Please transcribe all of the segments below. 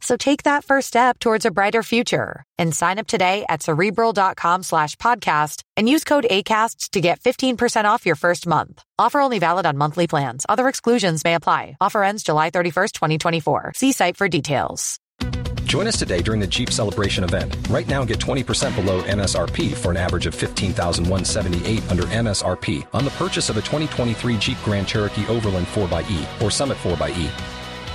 So take that first step towards a brighter future and sign up today at cerebral.com slash podcast and use code ACasts to get 15% off your first month. Offer only valid on monthly plans. Other exclusions may apply. Offer ends July 31st, 2024. See site for details. Join us today during the Jeep Celebration event. Right now, get 20% below MSRP for an average of 15178 under MSRP on the purchase of a 2023 Jeep Grand Cherokee Overland 4xE or Summit 4xE.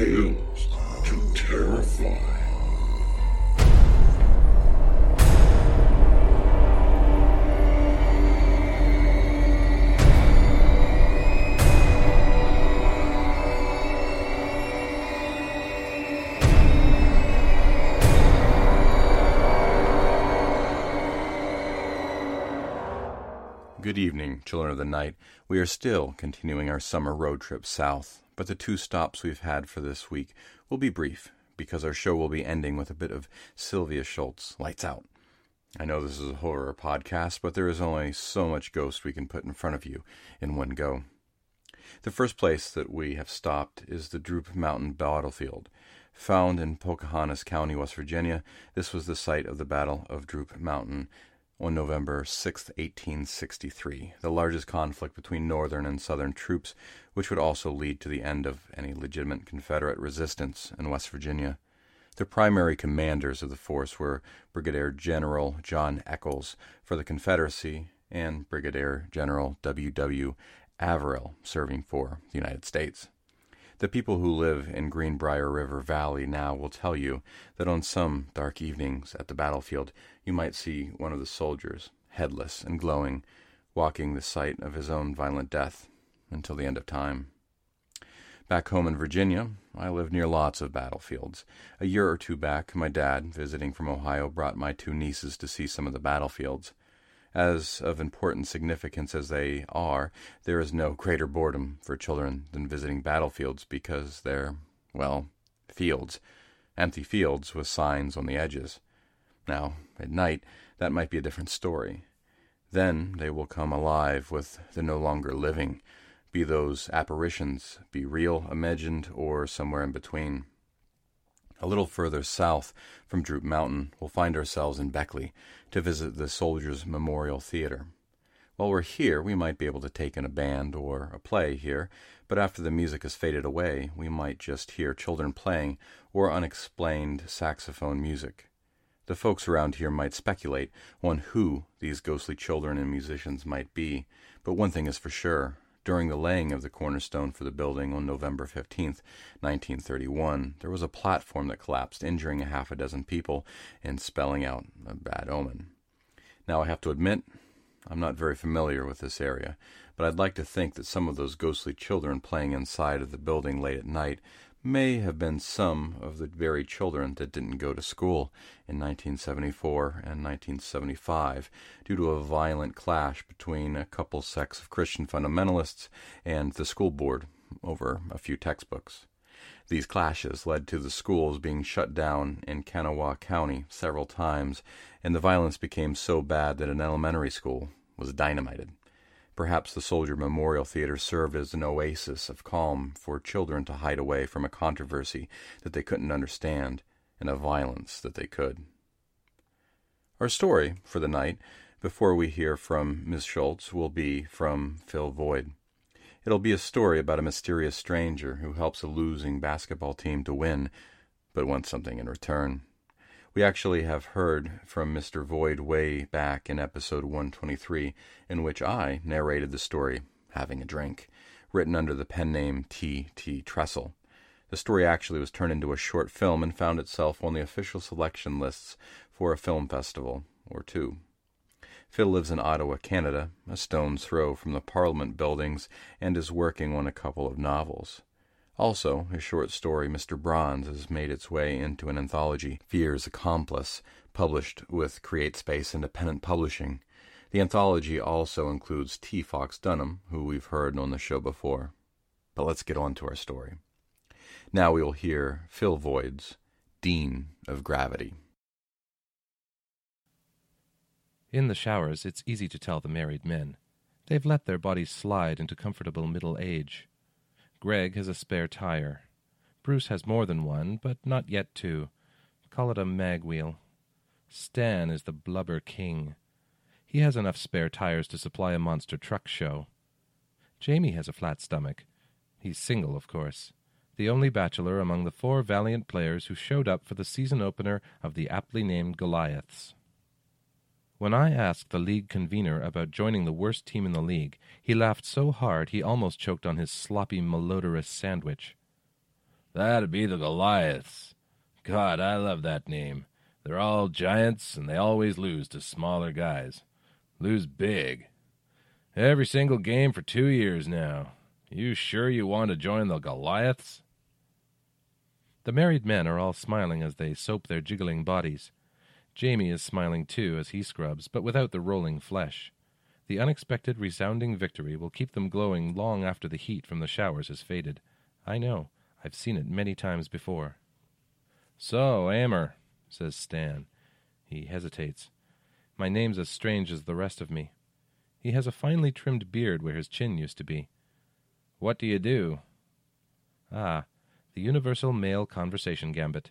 Tales to Terrify. Good evening, children of the night. We are still continuing our summer road trip south, but the two stops we've had for this week will be brief because our show will be ending with a bit of Sylvia Shults, Lights Out. I know this is a horror podcast, but there is only so much ghost we can put in front of you in one go. The first place that we have stopped is the Droop Mountain Battlefield. Found in Pocahontas County, West Virginia, this was the site of the Battle of Droop Mountain on November 6, 1863, the largest conflict between Northern and Southern troops, which would also lead to the end of any legitimate Confederate resistance in West Virginia. The primary commanders of the force were Brigadier General John Echols for the Confederacy and Brigadier General W. W. Averell serving for the United States. The people who live in Greenbrier River Valley now will tell you that on some dark evenings at the battlefield you might see one of the soldiers, headless and glowing, walking the site of his own violent death until the end of time. Back home in Virginia, I live near lots of battlefields. A year or two back, my dad, visiting from Ohio, brought my two nieces to see some of the battlefields. As of important significance as they are, there is no greater boredom for children than visiting battlefields because they're, well, fields, empty fields with signs on the edges. Now, at night, that might be a different story. Then they will come alive with the no longer living, be those apparitions, be real, imagined, or somewhere in between. A little further south from Droop Mountain, we'll find ourselves in Beckley to visit the Soldiers Memorial Theater. While we're here, we might be able to take in a band or a play here, but after the music has faded away, we might just hear children playing or unexplained saxophone music. The folks around here might speculate on who these ghostly children and musicians might be, but one thing is for sure during the laying of the cornerstone for the building on November 15th, 1931, there was a platform that collapsed, injuring a half a dozen people and spelling out a bad omen. Now, I have to admit, I'm not very familiar with this area, but I'd like to think that some of those ghostly children playing inside of the building late at night may have been some of the very children that didn't go to school in 1974 and 1975 due to a violent clash between a couple sects of Christian fundamentalists and the school board over a few textbooks. These clashes led to the schools being shut down in Kanawha County several times, and the violence became so bad that an elementary school was dynamited. Perhaps the Soldier Memorial Theater served as an oasis of calm for children to hide away from a controversy that they couldn't understand and a violence that they could. Our story for the night, before we hear from Miss Shults, will be from Phil Voyd. It'll be a story about a mysterious stranger who helps a losing basketball team to win, but wants something in return. We actually have heard from Mr. Voyd way back in episode 123, in which I narrated the story, Having a Drink, written under the pen name T. T. Tressel. The story actually was turned into a short film and found itself on the official selection lists for a film festival or two. Phil lives in Ottawa, Canada, a stone's throw from the Parliament buildings, and is working on a couple of novels. Also, his short story, Mr. Bronze, has made its way into an anthology, Fear's Accomplice, published with CreateSpace Independent Publishing. The anthology also includes T. Fox Dunham, who we've heard on the show before. But let's get on to our story. Now we will hear Phil Voyd's Dean of Gravity. In the showers, it's easy to tell the married men. They've let their bodies slide into comfortable middle age. Greg has a spare tire. Bruce has more than one, but not yet two. Call it a mag wheel. Stan is the blubber king. He has enough spare tires to supply a monster truck show. Jamie has a flat stomach. He's single, of course. The only bachelor among the four valiant players who showed up for the season opener of the aptly named Goliaths. When I asked the league convener about joining the worst team in the league, he laughed so hard he almost choked on his sloppy, malodorous sandwich. That'd be the Goliaths. God, I love that name. They're all giants, and they always lose to smaller guys. Lose big. Every single game for two years now. You sure you want to join the Goliaths? The married men are all smiling as they soap their jiggling bodies. Jamie is smiling too as he scrubs, but without the rolling flesh. The unexpected resounding victory will keep them glowing long after the heat from the showers has faded. I know. I've seen it many times before. So, Amer, says Stan. He hesitates. My name's as strange as the rest of me. He has a finely trimmed beard where his chin used to be. What do you do? Ah, the universal male conversation gambit.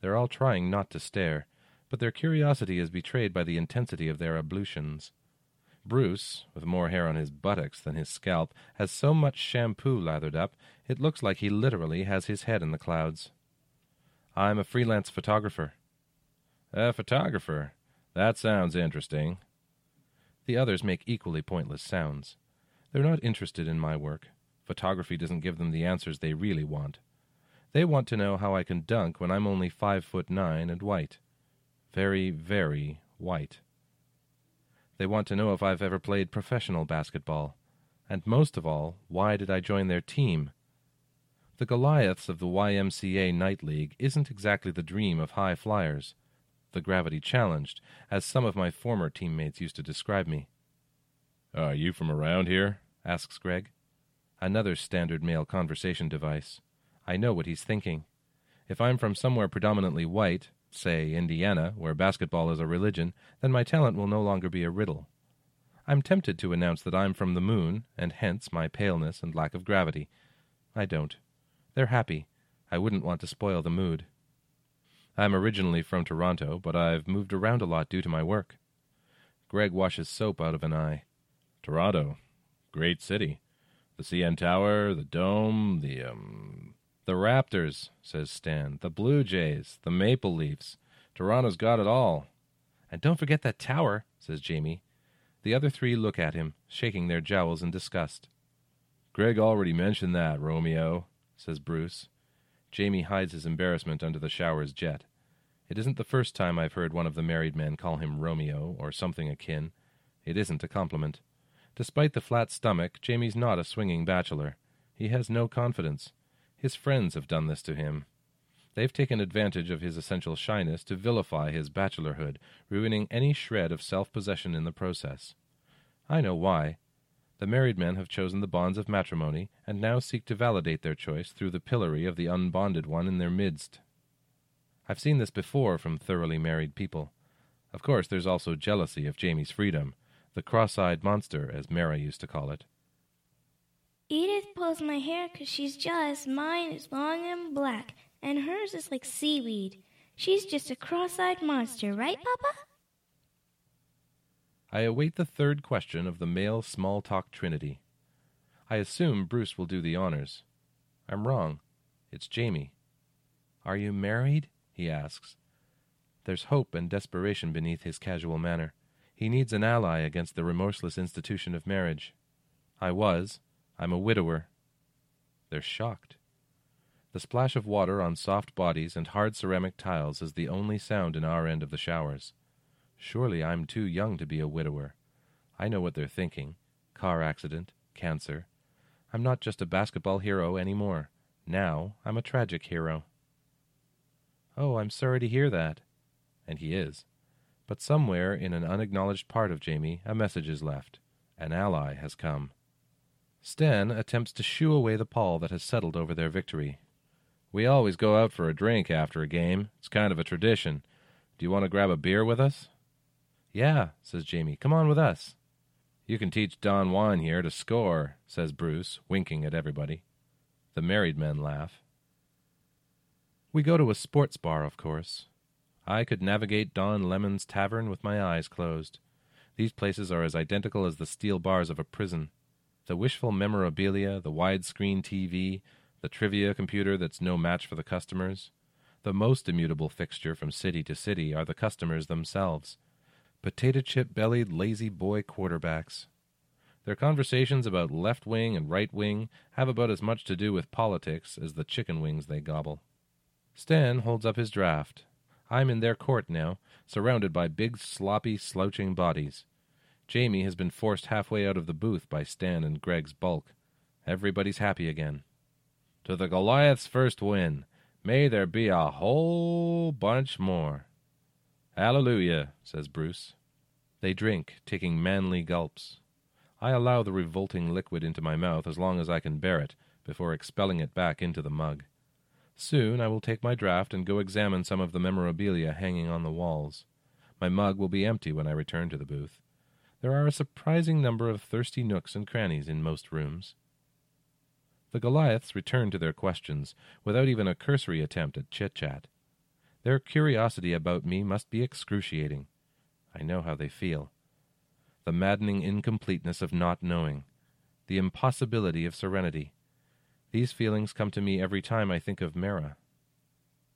They're all trying not to stare but their curiosity is betrayed by the intensity of their ablutions. Bruce, with more hair on his buttocks than his scalp, has so much shampoo lathered up, it looks like he literally has his head in the clouds. I'm a freelance photographer. A photographer? That sounds interesting. The others make equally pointless sounds. They're not interested in my work. Photography doesn't give them the answers they really want. They want to know how I can dunk when I'm only five foot nine and white very, very white. They want to know if I've ever played professional basketball, and most of all, why did I join their team? The Goliaths of the YMCA Night League isn't exactly the dream of high flyers, the gravity challenged, as some of my former teammates used to describe me. Are you from around here? asks Greg. Another standard male conversation device. I know what he's thinking. If I'm from somewhere predominantly white, say Indiana, where basketball is a religion, then my talent will no longer be a riddle. I'm tempted to announce that I'm from the moon, and hence my paleness and lack of gravity. I don't. They're happy. I wouldn't want to spoil the mood. I'm originally from Toronto, but I've moved around a lot due to my work. Greg washes soap out of an eye. Toronto. Great city. The CN Tower, the Dome, the, um, the Raptors, says Stan. The Blue Jays. The Maple Leafs. Toronto's got it all. And don't forget that tower, says Jamie. The other three look at him, shaking their jowls in disgust. Greg already mentioned that, Romeo, says Bruce. Jamie hides his embarrassment under the shower's jet. It isn't the first time I've heard one of the married men call him Romeo, or something akin. It isn't a compliment. Despite the flat stomach, Jamie's not a swinging bachelor. He has no confidence. His friends have done this to him. They've taken advantage of his essential shyness to vilify his bachelorhood, ruining any shred of self possession in the process. I know why. The married men have chosen the bonds of matrimony, and now seek to validate their choice through the pillory of the unbonded one in their midst. I've seen this before from thoroughly married people. Of course, there's also jealousy of Jamie's freedom, the cross eyed monster, as Mara used to call it. Edith pulls my hair 'cause she's jealous mine is long and black, and hers is like seaweed. She's just a cross eyed monster, right, Papa? I await the third question of the male small talk trinity. I assume Bruce will do the honors. I'm wrong. It's Jamie. Are you married? he asks. There's hope and desperation beneath his casual manner. He needs an ally against the remorseless institution of marriage. I was. I'm a widower. They're shocked. The splash of water on soft bodies and hard ceramic tiles is the only sound in our end of the showers. Surely I'm too young to be a widower. I know what they're thinking car accident, cancer. I'm not just a basketball hero anymore. Now I'm a tragic hero. Oh, I'm sorry to hear that. And he is. But somewhere in an unacknowledged part of Jamie, a message is left. An ally has come. Stan attempts to shoo away the pall that has settled over their victory. We always go out for a drink after a game. It's kind of a tradition. Do you want to grab a beer with us? Yeah, says Jamie. Come on with us. You can teach Don Juan here to score, says Bruce, winking at everybody. The married men laugh. We go to a sports bar, of course. I could navigate Don Lemon's tavern with my eyes closed. These places are as identical as the steel bars of a prison. The wishful memorabilia, the widescreen TV, the trivia computer that's no match for the customers. The most immutable fixture from city to city are the customers themselves. Potato chip bellied lazy boy quarterbacks. Their conversations about left wing and right wing have about as much to do with politics as the chicken wings they gobble. Stan holds up his draft. I'm in their court now, surrounded by big, sloppy, slouching bodies. Jamie has been forced halfway out of the booth by Stan and Greg's bulk. Everybody's happy again. To the Goliath's first win. May there be a whole bunch more. Hallelujah, says Bruce. They drink, taking manly gulps. I allow the revolting liquid into my mouth as long as I can bear it, before expelling it back into the mug. Soon I will take my draught and go examine some of the memorabilia hanging on the walls. My mug will be empty when I return to the booth. There are a surprising number of thirsty nooks and crannies in most rooms. The Goliaths return to their questions, without even a cursory attempt at chit chat. Their curiosity about me must be excruciating. I know how they feel. The maddening incompleteness of not knowing, the impossibility of serenity, these feelings come to me every time I think of Mara.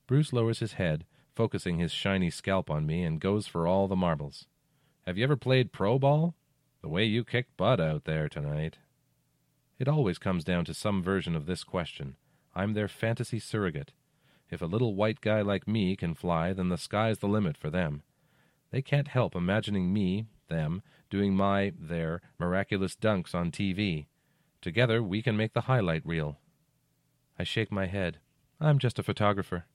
Bruce lowers his head, focusing his shiny scalp on me, and goes for all the marbles. Have you ever played pro ball? The way you kicked butt out there tonight. It always comes down to some version of this question. I'm their fantasy surrogate. If a little white guy like me can fly, then the sky's the limit for them. They can't help imagining me, them, doing my, their, miraculous dunks on TV. Together we can make the highlight reel. I shake my head. I'm just a photographer.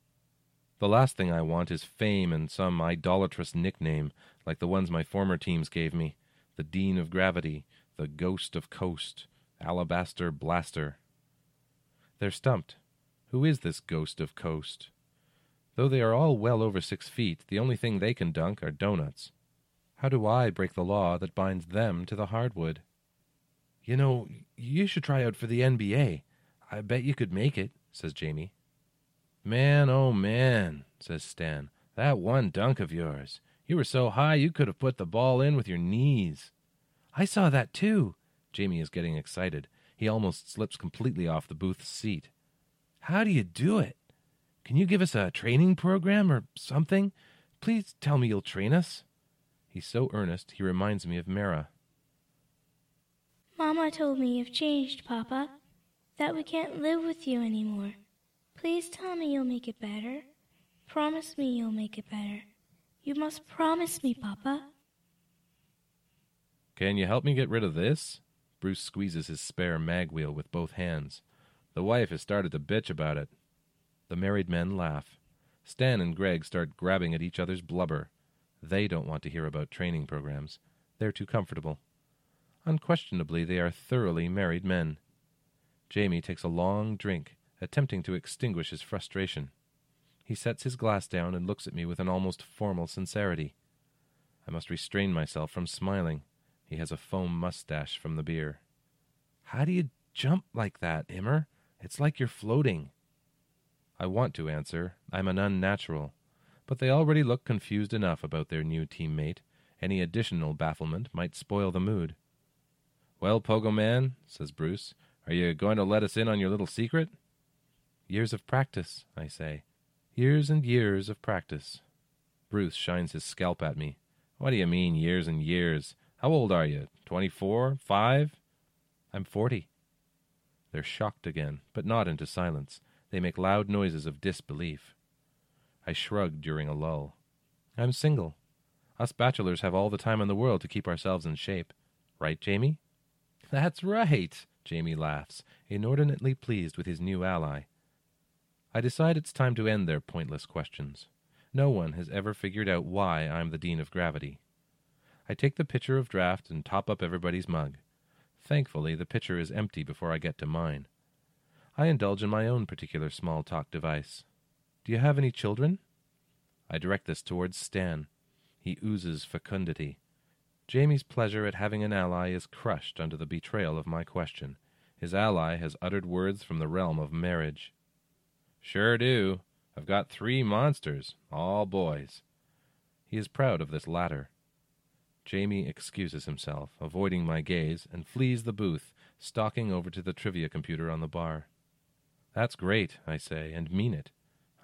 The last thing I want is fame and some idolatrous nickname like the ones my former teams gave me the Dean of Gravity, the Ghost of Coast, Alabaster Blaster. They're stumped. Who is this Ghost of Coast? Though they are all well over six feet, the only thing they can dunk are donuts. How do I break the law that binds them to the hardwood? You know, you should try out for the NBA. I bet you could make it, says Jamie. Man, oh man, says Stan. That one dunk of yours. You were so high you could have put the ball in with your knees. I saw that too. Jamie is getting excited. He almost slips completely off the booth's seat. How do you do it? Can you give us a training program or something? Please tell me you'll train us. He's so earnest, he reminds me of Mara. Mama told me you've changed, Papa that we can't live with you anymore. Please tell me you'll make it better. Promise me you'll make it better. You must promise me, Papa. Can you help me get rid of this? Bruce squeezes his spare mag wheel with both hands. The wife has started to bitch about it. The married men laugh. Stan and Greg start grabbing at each other's blubber. They don't want to hear about training programs. They're too comfortable. Unquestionably, they are thoroughly married men. Jamie takes a long drink, attempting to extinguish his frustration. He sets his glass down and looks at me with an almost formal sincerity. I must restrain myself from smiling. He has a foam mustache from the beer. How do you jump like that, Immer? It's like you're floating. I want to answer, I'm an unnatural, but they already look confused enough about their new teammate. Any additional bafflement might spoil the mood. Well, Pogo Man, says Bruce, are you going to let us in on your little secret? Years of practice, I say. Years and years of practice. Bruce shines his scalp at me. What do you mean, years and years? How old are you? Twenty four? Five? I'm forty. They're shocked again, but not into silence. They make loud noises of disbelief. I shrug during a lull. I'm single. Us bachelors have all the time in the world to keep ourselves in shape. Right, Jamie? That's right, Jamie laughs, inordinately pleased with his new ally. I decide it's time to end their pointless questions. No one has ever figured out why I'm the Dean of Gravity. I take the pitcher of draft and top up everybody's mug. Thankfully, the pitcher is empty before I get to mine. I indulge in my own particular small talk device. Do you have any children? I direct this towards Stan. He oozes fecundity. Jamie's pleasure at having an ally is crushed under the betrayal of my question. His ally has uttered words from the realm of marriage. Sure do. I've got three monsters, all boys. He is proud of this latter. Jamie excuses himself, avoiding my gaze, and flees the booth, stalking over to the trivia computer on the bar. That's great, I say, and mean it.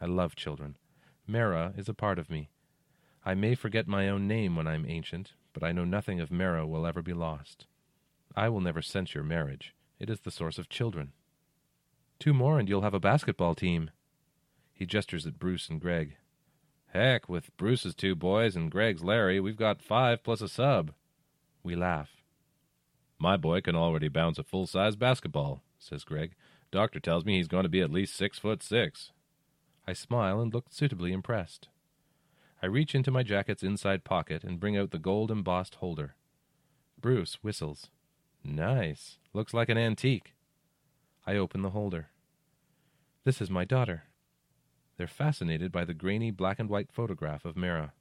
I love children. Mara is a part of me. I may forget my own name when I'm ancient, but I know nothing of Mara will ever be lost. I will never censure marriage. It is the source of children. Two more and you'll have a basketball team. He gestures at Bruce and Greg. Heck, with Bruce's two boys and Greg's Larry, we've got five plus a sub. We laugh. My boy can already bounce a full size basketball, says Greg. Doctor tells me he's going to be at least six foot six. I smile and look suitably impressed. I reach into my jacket's inside pocket and bring out the gold embossed holder. Bruce whistles. Nice. Looks like an antique. I open the holder. This is my daughter. They're fascinated by the grainy black and white photograph of Mara.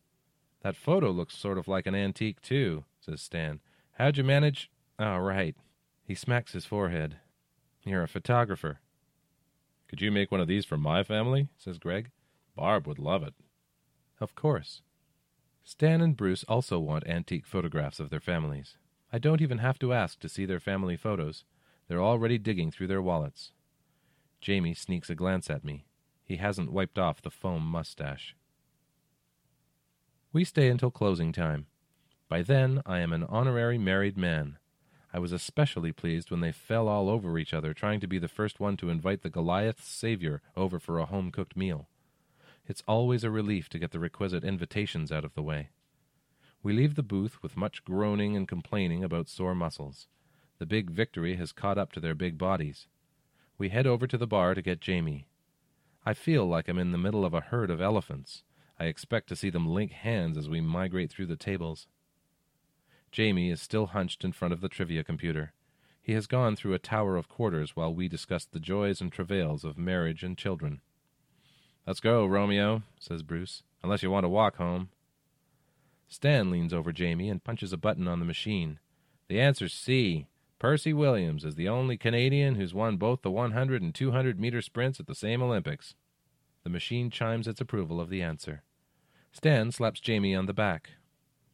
That photo looks sort of like an antique, too, says Stan. How'd you manage? Oh, right. He smacks his forehead. You're a photographer. Could you make one of these for my family? says Greg. Barb would love it. Of course. Stan and Bruce also want antique photographs of their families. I don't even have to ask to see their family photos. They're already digging through their wallets. Jamie sneaks a glance at me. He hasn't wiped off the foam mustache. We stay until closing time. By then, I am an honorary married man. I was especially pleased when they fell all over each other trying to be the first one to invite the Goliath's savior over for a home cooked meal. It's always a relief to get the requisite invitations out of the way. We leave the booth with much groaning and complaining about sore muscles. The big victory has caught up to their big bodies. We head over to the bar to get Jamie. I feel like I'm in the middle of a herd of elephants. I expect to see them link hands as we migrate through the tables. Jamie is still hunched in front of the trivia computer. He has gone through a tower of quarters while we discuss the joys and travails of marriage and children. Let's go, Romeo, says Bruce, unless you want to walk home. Stan leans over Jamie and punches a button on the machine. The answer's C. Percy Williams is the only Canadian who's won both the 100 and 200 meter sprints at the same Olympics. The machine chimes its approval of the answer. Stan slaps Jamie on the back.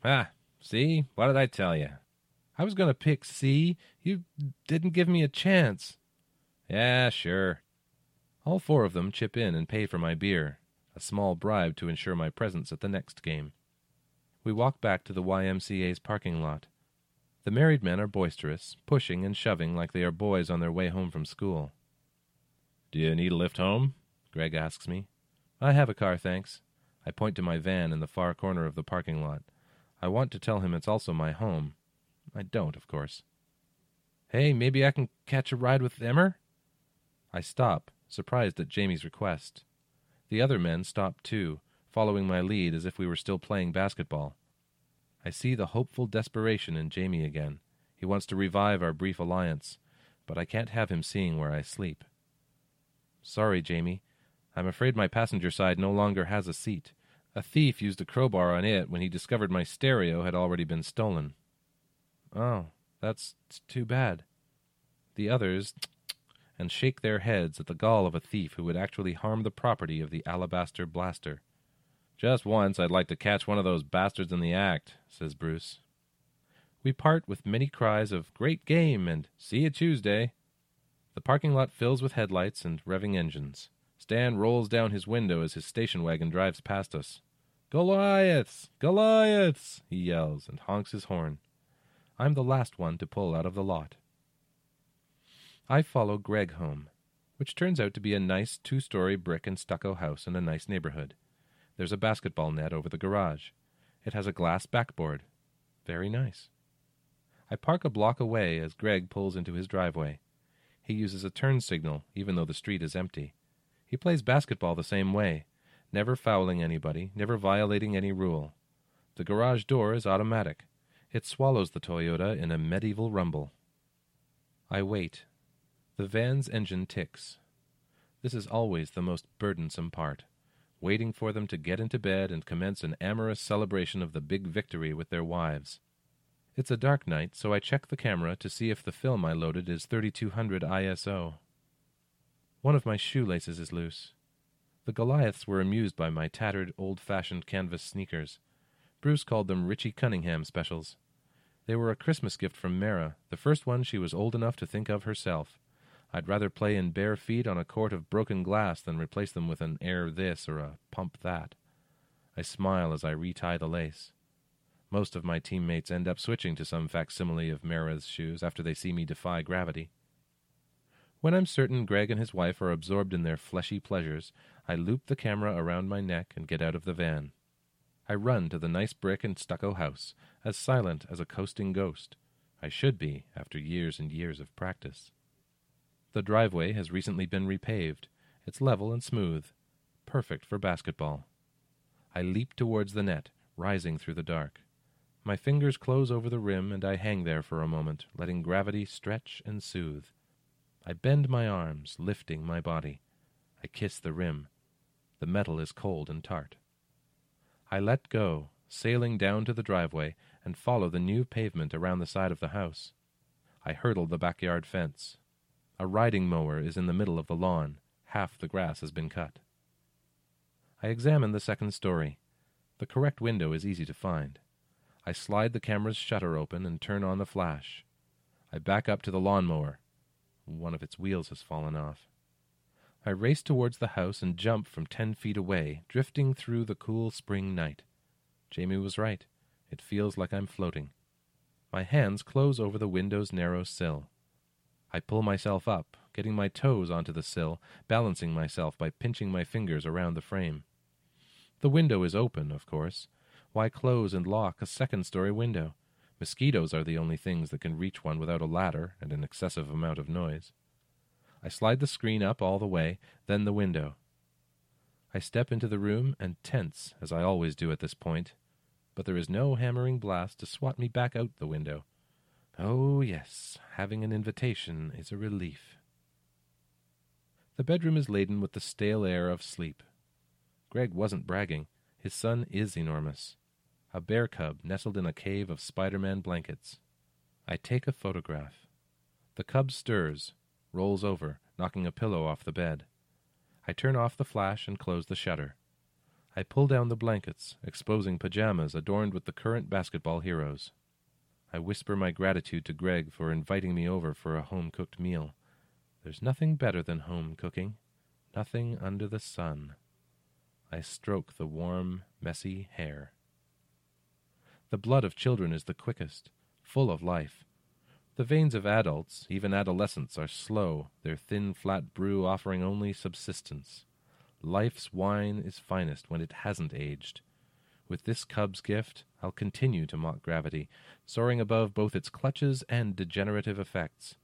Ah, see? What did I tell you? I was going to pick C. You didn't give me a chance. Yeah, sure. All four of them chip in and pay for my beer, a small bribe to ensure my presence at the next game. We walk back to the YMCA's parking lot. The married men are boisterous, pushing and shoving like they are boys on their way home from school. Do you need a lift home? Greg asks me. I have a car, thanks. I point to my van in the far corner of the parking lot. I want to tell him it's also my home. I don't, of course. Hey, maybe I can catch a ride with Emmer? I stop, surprised at Jamie's request. The other men stop too, following my lead as if we were still playing basketball. I see the hopeful desperation in Jamie again. He wants to revive our brief alliance, but I can't have him seeing where I sleep. Sorry, Jamie. I'm afraid my passenger side no longer has a seat. A thief used a crowbar on it when he discovered my stereo had already been stolen. Oh, that's too bad. The others and shake their heads at the gall of a thief who would actually harm the property of the alabaster blaster. Just once I'd like to catch one of those bastards in the act, says Bruce. We part with many cries of great game and see you Tuesday. The parking lot fills with headlights and revving engines. Stan rolls down his window as his station wagon drives past us. Goliaths! Goliaths! he yells and honks his horn. I'm the last one to pull out of the lot. I follow Greg home, which turns out to be a nice two story brick and stucco house in a nice neighborhood. There's a basketball net over the garage. It has a glass backboard. Very nice. I park a block away as Greg pulls into his driveway. He uses a turn signal, even though the street is empty. He plays basketball the same way, never fouling anybody, never violating any rule. The garage door is automatic. It swallows the Toyota in a medieval rumble. I wait. The van's engine ticks. This is always the most burdensome part, waiting for them to get into bed and commence an amorous celebration of the big victory with their wives. It's a dark night, so I check the camera to see if the film I loaded is 3200 ISO. One of my shoelaces is loose. The Goliaths were amused by my tattered, old fashioned canvas sneakers. Bruce called them Richie Cunningham specials. They were a Christmas gift from Mara, the first one she was old enough to think of herself. I'd rather play in bare feet on a court of broken glass than replace them with an air this or a pump that. I smile as I retie the lace. Most of my teammates end up switching to some facsimile of Mara's shoes after they see me defy gravity. When I'm certain Greg and his wife are absorbed in their fleshy pleasures, I loop the camera around my neck and get out of the van. I run to the nice brick and stucco house, as silent as a coasting ghost. I should be, after years and years of practice. The driveway has recently been repaved. It's level and smooth, perfect for basketball. I leap towards the net, rising through the dark. My fingers close over the rim, and I hang there for a moment, letting gravity stretch and soothe. I bend my arms, lifting my body. I kiss the rim. The metal is cold and tart. I let go, sailing down to the driveway, and follow the new pavement around the side of the house. I hurdle the backyard fence. A riding mower is in the middle of the lawn. Half the grass has been cut. I examine the second story. The correct window is easy to find. I slide the camera's shutter open and turn on the flash. I back up to the lawnmower. One of its wheels has fallen off. I race towards the house and jump from ten feet away, drifting through the cool spring night. Jamie was right. It feels like I'm floating. My hands close over the window's narrow sill. I pull myself up, getting my toes onto the sill, balancing myself by pinching my fingers around the frame. The window is open, of course, why close and lock a second story window? Mosquitoes are the only things that can reach one without a ladder and an excessive amount of noise. I slide the screen up all the way, then the window. I step into the room and tense, as I always do at this point, but there is no hammering blast to swat me back out the window. Oh, yes, having an invitation is a relief. The bedroom is laden with the stale air of sleep. Greg wasn't bragging. His son is enormous a bear cub nestled in a cave of Spider Man blankets. I take a photograph. The cub stirs, rolls over, knocking a pillow off the bed. I turn off the flash and close the shutter. I pull down the blankets, exposing pajamas adorned with the current basketball heroes. I whisper my gratitude to Greg for inviting me over for a home cooked meal. There's nothing better than home cooking, nothing under the sun. I stroke the warm, messy hair. The blood of children is the quickest, full of life. The veins of adults, even adolescents, are slow, their thin, flat brew offering only subsistence. Life's wine is finest when it hasn't aged. With this cub's gift, I'll continue to mock gravity, soaring above both its clutches and degenerative effects.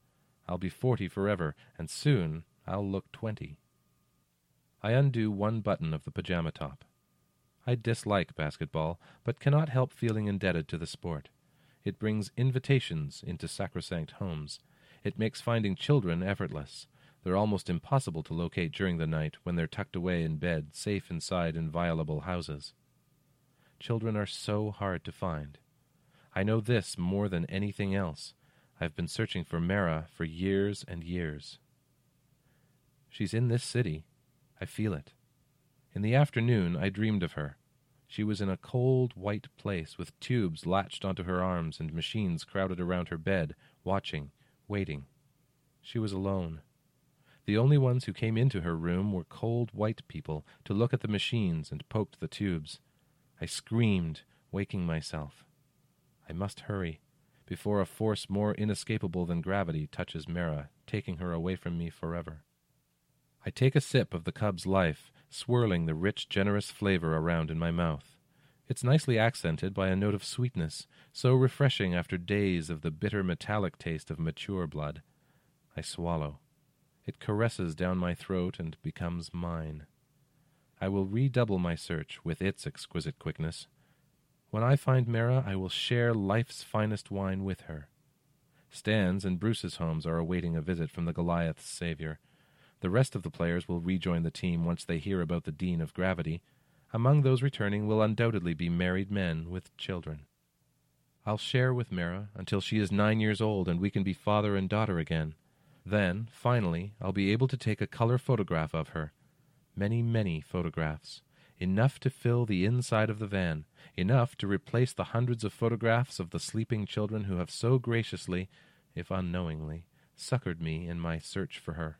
I'll be forty forever, and soon I'll look twenty. I undo one button of the pajama top. I dislike basketball, but cannot help feeling indebted to the sport. It brings invitations into sacrosanct homes. It makes finding children effortless. They're almost impossible to locate during the night when they're tucked away in bed, safe inside inviolable houses. Children are so hard to find. I know this more than anything else. I've been searching for Mara for years and years. She's in this city. I feel it. In the afternoon, I dreamed of her. She was in a cold, white place with tubes latched onto her arms and machines crowded around her bed, watching, waiting. She was alone. The only ones who came into her room were cold white people to look at the machines and poke the tubes. I screamed, waking myself. I must hurry, before a force more inescapable than gravity touches Mara, taking her away from me forever. I take a sip of the cub's life, swirling the rich, generous flavor around in my mouth. It's nicely accented by a note of sweetness, so refreshing after days of the bitter metallic taste of mature blood. I swallow. It caresses down my throat and becomes mine. I will redouble my search with its exquisite quickness. When I find Mara, I will share life's finest wine with her. Stan's and Bruce's homes are awaiting a visit from the Goliath's savior. The rest of the players will rejoin the team once they hear about the Dean of Gravity. Among those returning will undoubtedly be married men with children. I'll share with Mara until she is nine years old and we can be father and daughter again. Then, finally, I'll be able to take a color photograph of her. Many, many photographs. Enough to fill the inside of the van. Enough to replace the hundreds of photographs of the sleeping children who have so graciously, if unknowingly, succored me in my search for her.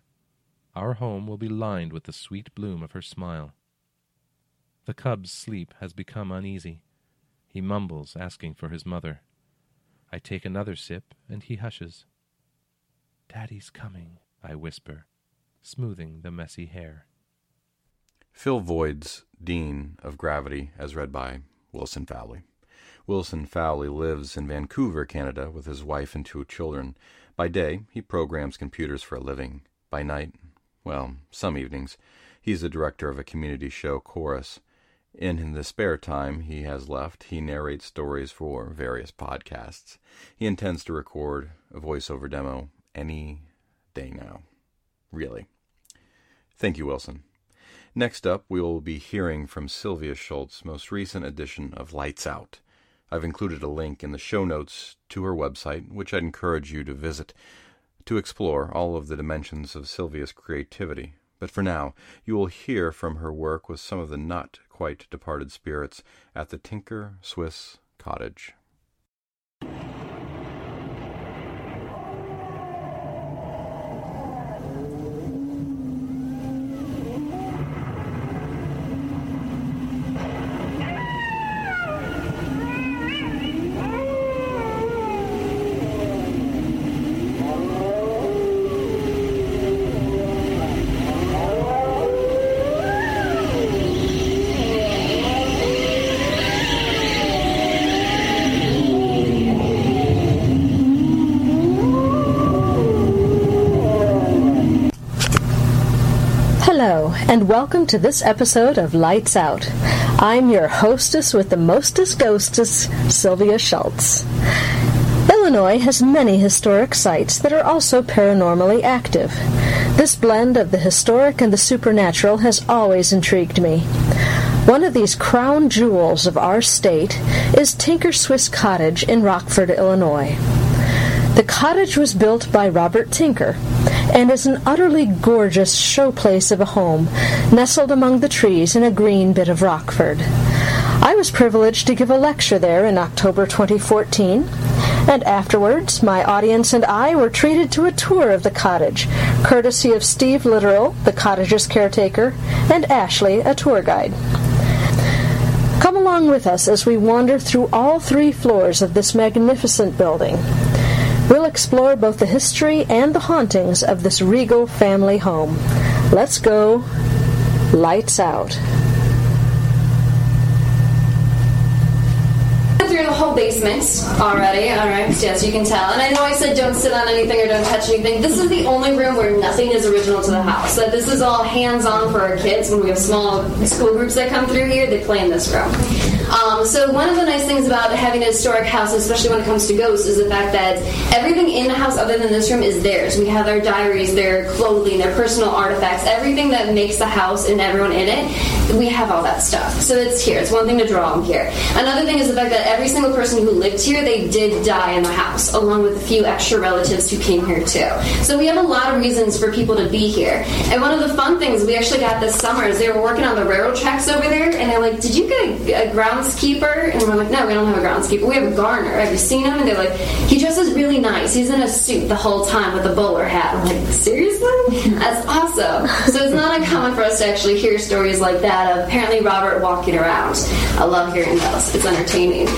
Our home will be lined with the sweet bloom of her smile. The cub's sleep has become uneasy. He mumbles, asking for his mother. I take another sip, and he hushes. Daddy's coming, I whisper, smoothing the messy hair. Phil Voyd's Dean of Gravity, as read by Wilson Fowlie. Wilson Fowlie lives in Vancouver, Canada, with his wife and two children. By day, he programs computers for a living. By night, well, some evenings, he's the director of a community show, Chorus. In the spare time he has left, he narrates stories for various podcasts. He intends to record a voiceover demo any day now. Really. Thank you, Wilson. Next up, we will be hearing from Sylvia Shults' most recent edition of Lights Out. I've included a link in the show notes to her website, which I'd encourage you to visit to explore all of the dimensions of Sylvia's creativity. But for now, you will hear from her work with some of the not quite departed spirits at the Tinker Swiss Cottage. Hello, and welcome to this episode of Lights Out. I'm your hostess with the mostest ghostess, Sylvia Shults. Illinois has many historic sites that are also paranormally active. This blend of the historic and the supernatural has always intrigued me. One of these crown jewels of our state is Tinker Swiss Cottage in Rockford, Illinois. The cottage was built by Robert Tinker and is an utterly gorgeous showplace of a home nestled among the trees in a green bit of Rockford. I was privileged to give a lecture there in October 2014, and afterwards my audience and I were treated to a tour of the cottage, courtesy of Steve Literal, the cottage's caretaker, and Ashley, a tour guide. Come along with us as we wander through all three floors of this magnificent building. We'll explore both the history and the hauntings of this regal family home. Let's go. Lights out. through the whole basement already, alright, yes, you can tell. And I know I said don't sit on anything or don't touch anything. This is the only room where nothing is original to the house. That this is all hands on for our kids. When we have small school groups that come through here, they play in this room. Um, so one of the nice things about having a historic house, especially when it comes to ghosts, is the fact that everything in the house other than this room is theirs. We have their diaries, their clothing, their personal artifacts, everything that makes the house and everyone in it. We have all that stuff. So it's here. It's one thing to draw them here. Another thing is the fact that every single person who lived here, they did die in the house, along with a few extra relatives who came here too. So we have a lot of reasons for people to be here. And one of the fun things we actually got this summer is they were working on the railroad tracks over there, and they're like, "Did you get a, a groundskeeper?" And we're like, "No, we don't have a groundskeeper. We have a gardener. Have you seen him?" And they're like, "He dresses really nice. He's in a suit the whole time with a bowler hat." I'm like, "Seriously? That's awesome." So it's not uncommon for us to actually hear stories like that of apparently Robert walking around. I love hearing those. It's entertaining.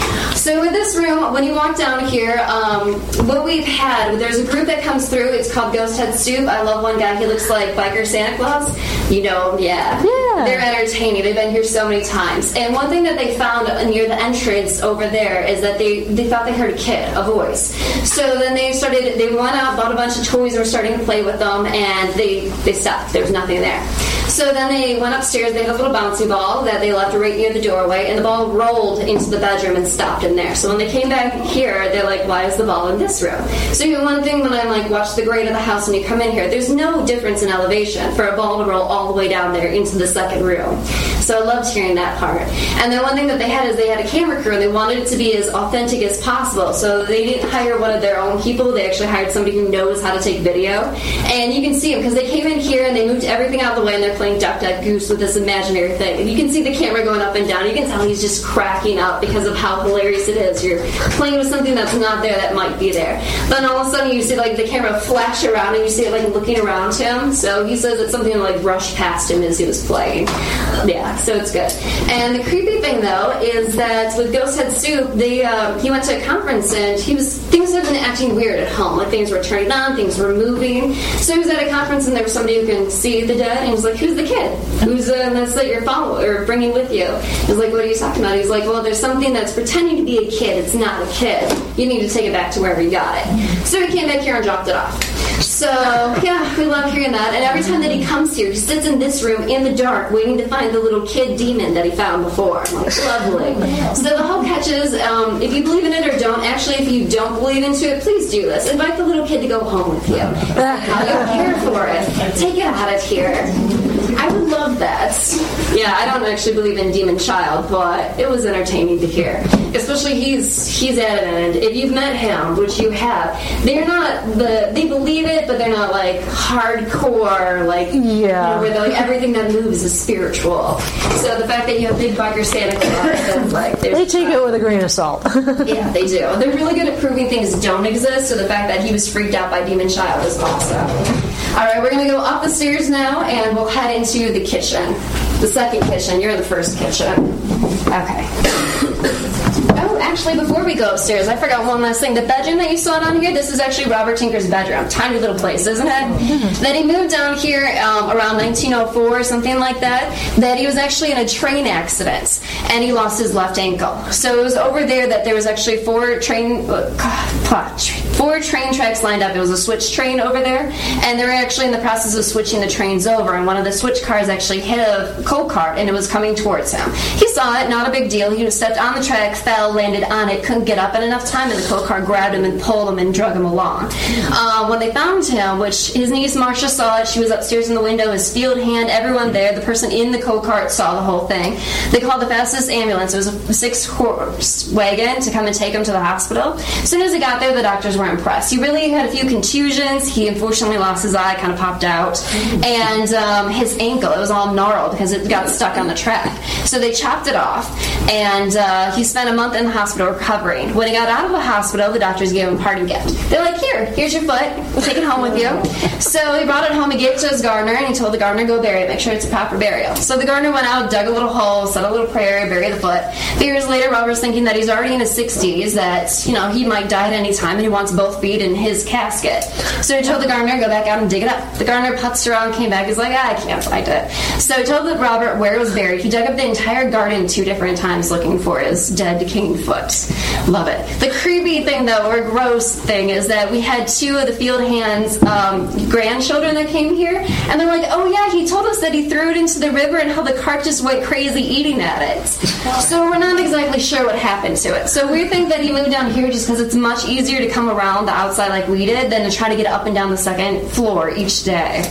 So with this room, when you walk down here, um, what we've had, there's a group that comes through. It's called Ghost Head Soup. I love one guy. He looks like biker Santa Claus. You know yeah. Yeah. They're entertaining. They've been here so many times. And one thing that they found near the entrance over there is that they, they thought they heard a kid, a voice. So then they started, they went out, bought a bunch of toys, and were starting to play with them, and they, they stopped. There was nothing there. So then they went upstairs. They had a little bouncy ball that they left right near the doorway, and the ball rolled into the bedroom and stopped in there. So when they came back here, they're like, "Why is the ball in this room?" So one thing when I like watch the grade of the house when you come in here, there's no difference in elevation for a ball to roll all the way down there into the second room. So I loved hearing that part. And then one thing that they had is they had a camera crew, and they wanted it to be as authentic as possible. So they didn't hire one of their own people; they actually hired somebody who knows how to take video. And you can see them because they came in here and they moved everything out of the way, and they're playing Duck Duck Goose with this imaginary thing. And you can see the camera going up and down. You can tell he's just cracking up because of how hilarious it is. You're playing with something that's not there that might be there. Then all of a sudden you see like the camera flash around and you see it like looking around him. So he says it's something like rushed past him as he was playing. Yeah, so it's good. And the creepy thing though is that with Ghost Head Soup, they uh, he went to a conference and he was things had been acting weird at home. Like things were turning on, things were moving. So he was at a conference and there was somebody who can see the dead and he was like, "Who's the kid? Who's uh, that's that you're following or bringing with you?" He's like, "What are you talking about?" He's like, "Well, there's something that's pretending to be a kid. It's not a kid. You need to take it back to wherever you got it." So he came back here and dropped it off. So yeah, we love hearing that. And every time that he comes here, he sits in this room in the dark, waiting to find the little kid demon that he found before. Like, lovely. So the whole catch is, um, if you believe in it or don't. Actually, if you don't believe into it, please do this. Invite the little kid to go home with you. You care for it. Take it out of here. I would love that. Yeah, I don't actually believe in demon child, but it was entertaining to hear. Especially he's he's at adamant. If you've met him, which you have, they're not the they believe it, but they're not like hardcore like Yeah. you know, where they're like everything that moves is spiritual. So the fact that you have big biker Santa Claus, like They take it with a grain of salt. yeah, they do. They're really good at proving things don't exist, so the fact that he was freaked out by Demon Child is awesome. All right, we're going to go up the stairs now, and we'll head into the kitchen. The second kitchen. You're the first kitchen. Okay. Oh, actually, before we go upstairs, I forgot one last thing. The bedroom that you saw down here, this is actually Robert Tinker's bedroom. Tiny little place, isn't it? Then he moved down here um, around 1904 or something like that. That he was actually in a train accident and he lost his left ankle. So it was over there that there was actually four train, uh, four train tracks lined up. It was a switch train over there, and they were actually in the process of switching the trains over. And one of the switch cars actually hit a coal cart, and it was coming towards him. He saw it, not a big deal. He stepped on the track, fell, landed on it, couldn't get up in enough time, and the coal car grabbed him and pulled him and drug him along. Uh, when they found him, which his niece Marcia saw it, she was upstairs in the window, his field hand, everyone there, the person in the coal cart saw the whole thing. They called the fastest ambulance. It was a six horse wagon to come and take him to the hospital. As soon as he got there, the doctors were impressed. He really had a few contusions. He unfortunately lost his eye, kind of popped out, and um, his ankle. It was all gnarled because it got stuck on the track. So they chopped it off, and uh, he spent a month in the hospital recovering. When he got out of the hospital, the doctors gave him a parting gift. They're like, "Here, here's your foot. Take it home with you." So he brought it home. He gave it to his gardener, and he told the gardener, "Go bury it. Make sure it's a proper burial." So the gardener went out, dug a little hole, said a little prayer, buried the foot. Few years later, Robert's thinking that he's already in his 60s, that you know he might die at any time, and he wants both both feet in his casket. So he told the gardener, go back out and dig it up. The gardener putzed around, came back, he's like, ah, I can't find it. So he told Robert where it was buried. He dug up the entire garden two different times looking for his dead, decaying foot. Love it. The creepy thing, though, or gross thing, is that we had two of the field hands' um, grandchildren that came here, and they're like, oh yeah, he told us that he threw it into the river and how the cart just went crazy eating at it. So we're not exactly sure what happened to it. So we think that he moved down here just because it's much easier to come around the outside like we did than to try to get up and down the second floor each day.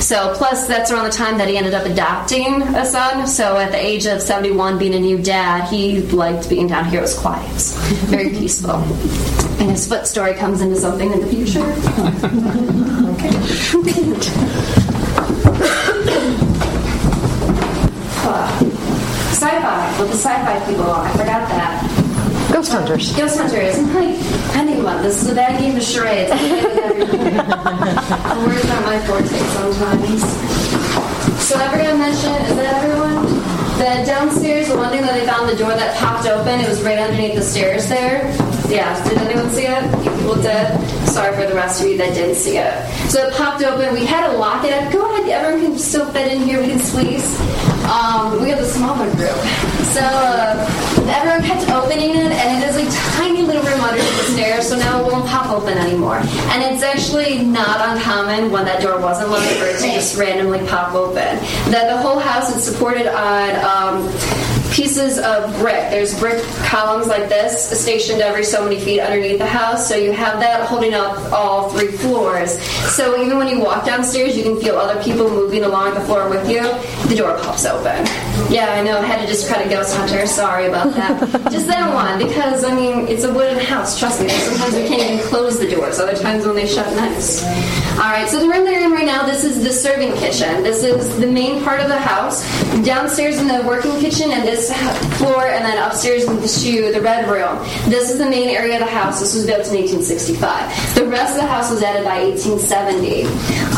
So plus that's around the time that he ended up adopting a son. So at the age of 71, being a new dad, he liked being down here. It was quiet, very peaceful. And his foot story comes into something in the future. okay. Uh, sci-fi with the sci-fi people. I forgot that. Ghost Hunters. Ghost Hunters. Like anyone. This is a bad game of charades. Words are my forte sometimes. So I forgot to mention, is that everyone? The downstairs, the one thing that they found, the door that popped open, it was right underneath the stairs there. Yeah, did anyone see it? People did. Sorry for the rest of you that didn't see it. So it popped open. We had to lock it up. Go ahead, everyone can still fit in here. We can squeeze. Um, we have a smaller group. So uh, everyone kept opening it, and it is a tiny little room under the stairs, so now it won't pop open anymore. And it's actually not uncommon when that door wasn't locked for it to just randomly pop open. That the whole house is supported on um, pieces of brick. There's brick columns like this stationed every so many feet underneath the house, so you have that holding up all three floors. So even when you walk downstairs, you can feel other people moving along the floor with you. The door pops open. Yeah, I know. I had to discredit Ghost Hunter. Sorry about that. Just that one, because I mean, it's a wooden house. Trust me. Sometimes we can't even close the doors. Other times when they shut nice. All right. So the room they're in right now, this is the serving kitchen. This is the main part of the house. Downstairs in the working kitchen, and this floor, and then upstairs into the shoe, the red room. This is the main area of the house. This was built in 1865. The rest of the house was added by 1870.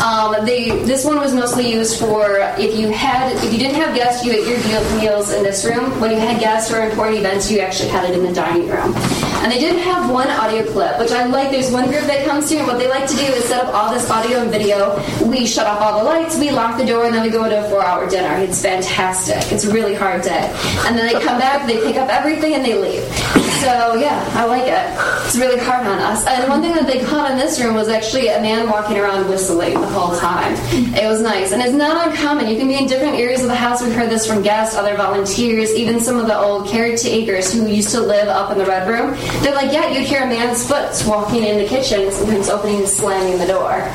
Um, this one was mostly used for if you had if you didn't have guests, you ate your meals in this room. When you had guests or important events, you actually had it in the dining room. And they did have one audio clip, which I like. There's one group that comes to, and what they like to do is set up all this audio and video. We shut off all the lights, we lock the door, and then we go to a four-hour dinner. It's fantastic. It's a really hard day. And then they come back, they pick up everything, and they leave. So yeah, I like it. It's really hard on us. And one thing that they caught in this room was actually a man walking around whistling the whole time. It was nice, and it's not uncommon. You can be in different areas of the house. We've heard this from guests, other volunteers, even some of the old caretakers who used to live up in the red room. They're like, yeah, you'd hear a man's foot walking in the kitchen, and sometimes opening and slamming the door.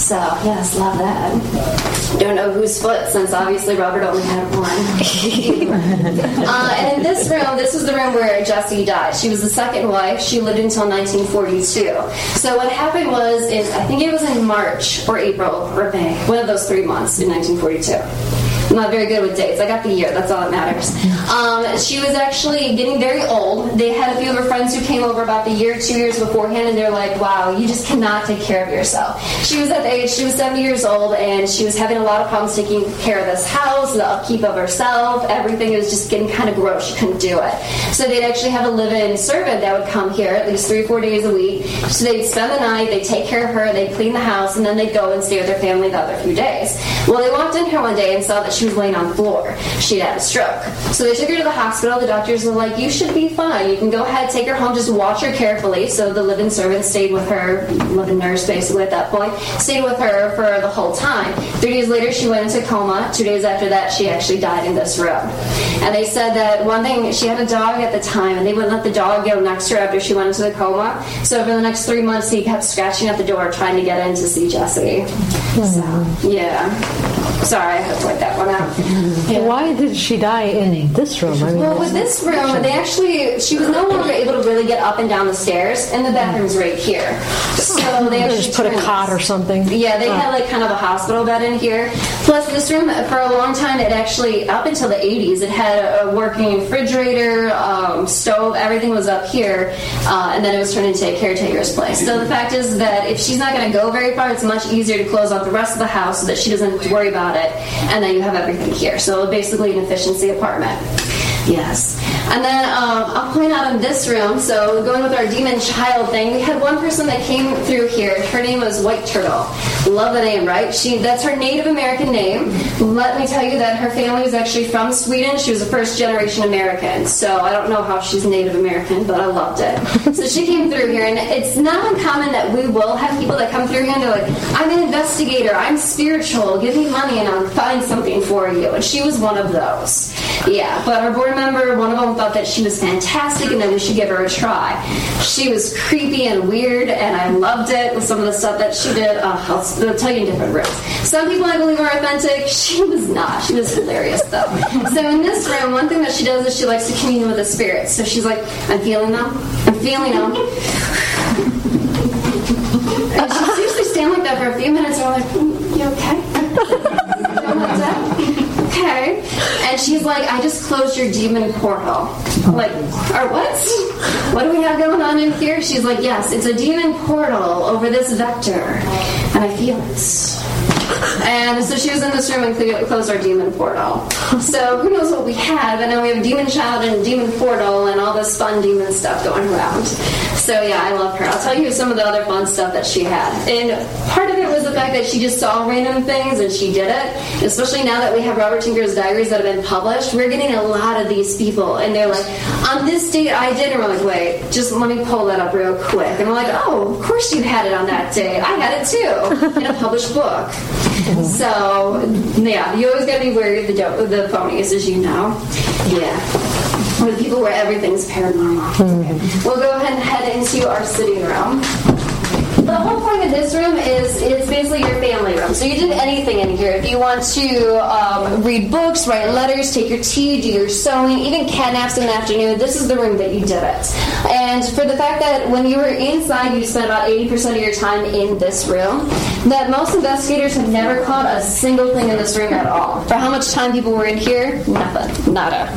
So yes, love that. Don't know whose foot, since obviously Robert only had one. uh, and in this room, this is the room where Jessie died. She was the second wife. She lived until 1942. So what happened was, is I think it was in March or April or May, one of those three months in 1942. I'm not very good with dates. I got the year. That's all that matters. Um, she was actually getting very old. They had a few of her friends who came over about the year, two years beforehand, and they're like, "Wow, you just cannot take care of yourself." She was at the age. She was 70 years old, and she was having a lot of problems taking care of this house, the upkeep of herself. Everything was just getting kind of gross. She couldn't do it. So they'd actually have a live-in servant that would come here at least three, four days a week. So they'd spend the night. They'd take care of her. They'd clean the house, and then they'd go and stay with their family the other few days. Well, they walked in here one day and saw that she was laying on the floor. She'd had a stroke. So they took her to the hospital. The doctors were like, You should be fine. You can go ahead, take her home, just watch her carefully. So the living servant stayed with her, living nurse basically at that point, stayed with her for the whole time. Three days later, she went into coma. Two days after that, she actually died in this room. And they said that one thing, she had a dog at the time, and they wouldn't let the dog go next to her after she went into the coma. So for the next three months, he kept scratching at the door trying to get in to see Jessie. So, yeah. Sorry, I had to point that one out. Yeah. Why did she die in this room? I mean, Well, with this room, they actually she was no longer able to really get up and down the stairs, and the bathroom's right here. So they just put a cot or something. Yeah, they had like kind of a hospital bed in here. Plus, this room for a long time, it actually up until the 80s, it had a working refrigerator, um, stove, everything was up here, uh, and then it was turned into a caretaker's place. So the fact is that if she's not going to go very far, it's much easier to close off the rest of the house so that she doesn't have to worry about it, and then you have everything here. So basically, an efficiency apartment. Yes. And then um, I'll point out in this room, so going with our demon child thing, we had one person that came through here. Her name was White Turtle. Love the name, right? She That's her Native American name. Let me tell you that her family was actually from Sweden. She was a first generation American. So I don't know how she's Native American, but I loved it. so she came through here, and it's not uncommon that we will have people that come through here and they're like, I'm an investigator, I'm spiritual, give me money and I'll find something for you. And she was one of those. Yeah, but our board member, one of them thought that she was fantastic and that we should give her a try. She was creepy and weird, and I loved it with some of the stuff that she did. Uh, I'll, I'll tell you in different rooms. Some people I believe are authentic. She was not. She was hilarious though. So in this room, one thing that she does is she likes to commune with the spirits. So she's like, I'm feeling them. I'm feeling them. And she seriously stand like that for a few minutes, and I'm like, mm, you okay? okay. And she's like, I just closed your demon portal. I'm like, or what? What do we have going on in here? She's like, yes, it's a demon portal over this vector. And I feel it. And so she was in this room and closed our demon portal. So who knows what we have? And now we have demon child and demon portal and all this fun demon stuff going around. So yeah, I love her. I'll tell you some of the other fun stuff that she had. And part of it was the fact that she just saw random things and she did it. Especially now that we have Robert Tinker's diaries that have been published, we're getting a lot of these people and they're like, on this date I did, and we're like, wait, just let me pull that up real quick. And we're like, oh, of course you had it on that day. I had it too in a published book. So yeah, you always got to be wary of the do- the phonies, as you know. Yeah, with people where everything's paranormal. Mm-hmm. We'll go ahead and head into our sitting room the whole point of this room is it's basically your family room. So you did anything in here. If you want to um, read books, write letters, take your tea, do your sewing, even cat naps in the afternoon, this is the room that you did it. And for the fact that when you were inside, you spent about 80% of your time in this room, that most investigators have never caught a single thing in this room at all. For how much time people were in here? Nothing. Nada.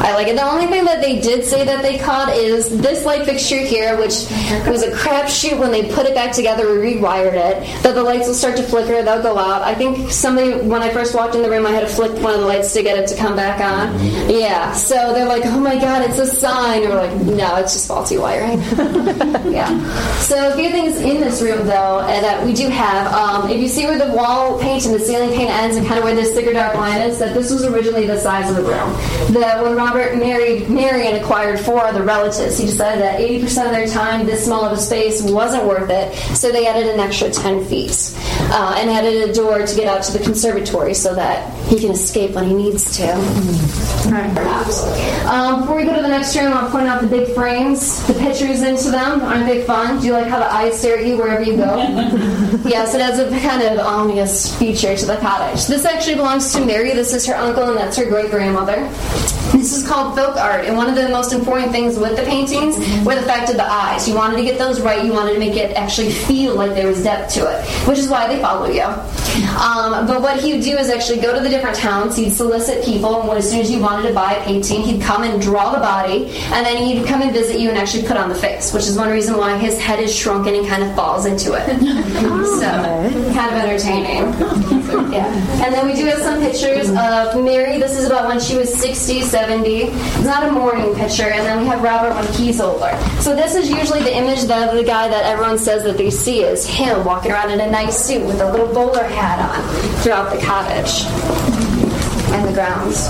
I like it. The only thing that they did say that they caught is this light fixture here, which was a crapshoot when they put it back back together, we rewired it, that the lights will start to flicker, they'll go out. I think somebody, when I first walked in the room, I had to flick one of the lights to get it to come back on. Yeah, so they're like, oh my god, it's a sign. And we're like, no, it's just faulty wiring. yeah. So a few things in this room, though, uh, that we do have. Um, if you see where the wall paint and the ceiling paint ends and kind of where this thicker dark line is, that this was originally the size of the room. That when Robert married Mary and acquired four other relatives, he decided that 80% of their time, this small of a space wasn't worth it, so they added an extra 10 feet uh, and added a door to get out to the conservatory so that he can escape when he needs to. All right, perhaps. Um, before we go to the next room, I'll point out the big frames, the pictures into them. Aren't they fun? Do you like how the eyes stare at you wherever you go? yes, it has a kind of ominous feature to the cottage. This actually belongs to Mary. This is her uncle, and that's her great grandmother. This is called folk art, and one of the most important things with the paintings were the fact of the eyes. You wanted to get those right. You wanted to make it actually feel like there was depth to it, which is why they follow you. Um, but what he would do is actually go to the different towns. He'd solicit people, and as soon as you wanted to buy a painting, he'd come and draw the body, and then he'd come and visit you and actually put on the face, which is one reason why his head is shrunken and kind of falls into it. so, kind of entertaining. Yeah. And then we do have some pictures of Mary. This is about when she was 60, 70. It's not a morning picture. And then we have Robert when he's older. So this is usually the image of the guy that everyone says that they see is him walking around in a nice suit with a little bowler hat on throughout the cottage and the grounds.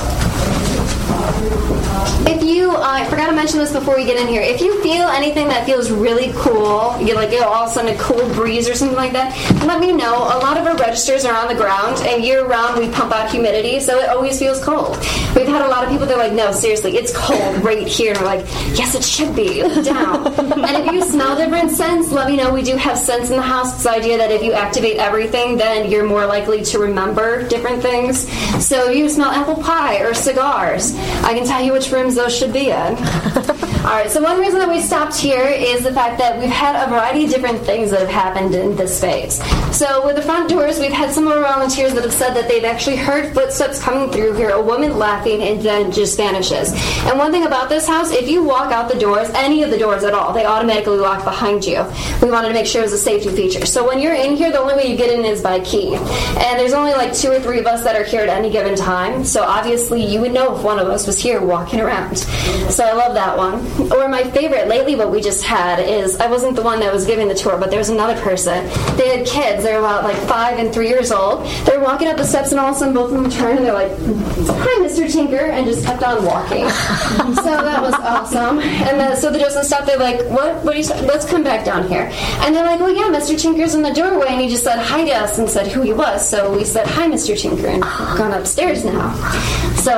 You, uh, I forgot to mention this before we get in here. If you feel anything that feels really cool, you like you know, all of a sudden a cool breeze or something like that, let me know. A lot of our registers are on the ground, and year round we pump out humidity, so it always feels cold. We've had a lot of people that are like, no, seriously, it's cold right here, and we're like, yes, it should be down. and if you smell different scents, let me know. We do have scents in the house. It's the idea that if you activate everything, then you're more likely to remember different things. So you smell apple pie or cigars. I can tell you which rooms those should be in. All right, so one reason that we stopped here is the fact that we've had a variety of different things that have happened in this space. So with the front doors, we've had some of our volunteers that have said that they've actually heard footsteps coming through here, a woman laughing, and then just vanishes. And one thing about this house, if you walk out the doors, any of the doors at all, they automatically lock behind you. We wanted to make sure it was a safety feature. So when you're in here, the only way you get in is by key. And there's only like two or three of us that are here at any given time. So obviously you would know if one of us was here walking walking around. So I love that one. Or my favorite lately, what we just had is I wasn't the one that was giving the tour, but there was another person. They had kids. They were about like five and three years old. They were walking up the steps, and all of a sudden, both of them turned and they're like, "Hi, Mr. Tinker," and just kept on walking. so that was awesome. And then, so the Joseph stopped. They're like, "What? What are you? Let's come back down here." And they're like, "Well, yeah, Mr. Tinker's in the doorway," and he just said hi to us and said who he was. So we said, "Hi, Mr. Tinker," and gone upstairs now. So.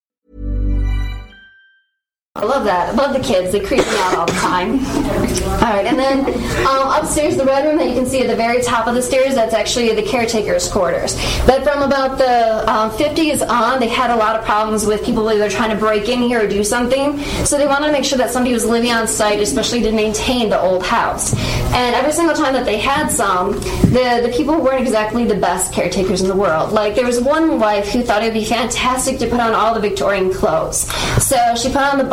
I love that. I love the kids. They creep me out all the time. All right, and then um, upstairs, the red room that you can see at the very top of the stairs, that's actually the caretaker's quarters. But from about the um, 50s on, they had a lot of problems with people either trying to break in here or do something. So they wanted to make sure that somebody was living on site, especially to maintain the old house. And every single time that they had some, the, the people weren't exactly the best caretakers in the world. Like, there was one wife who thought it would be fantastic to put on all the Victorian clothes. So she put on the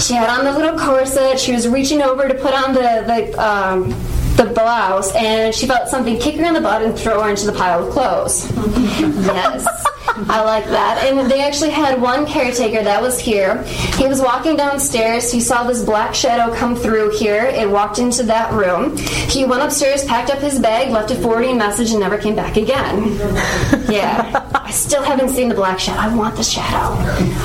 she had on the little corset, she was reaching over to put on the, the um, the blouse and she felt something kick her in the butt and throw her into the pile of clothes. yes. I like that. And they actually had one caretaker that was here. He was walking downstairs. He saw this black shadow come through here. It walked into that room. He went upstairs, packed up his bag, left a forwarding message, and never came back again. Yeah. I still haven't seen the black shadow. I want the shadow.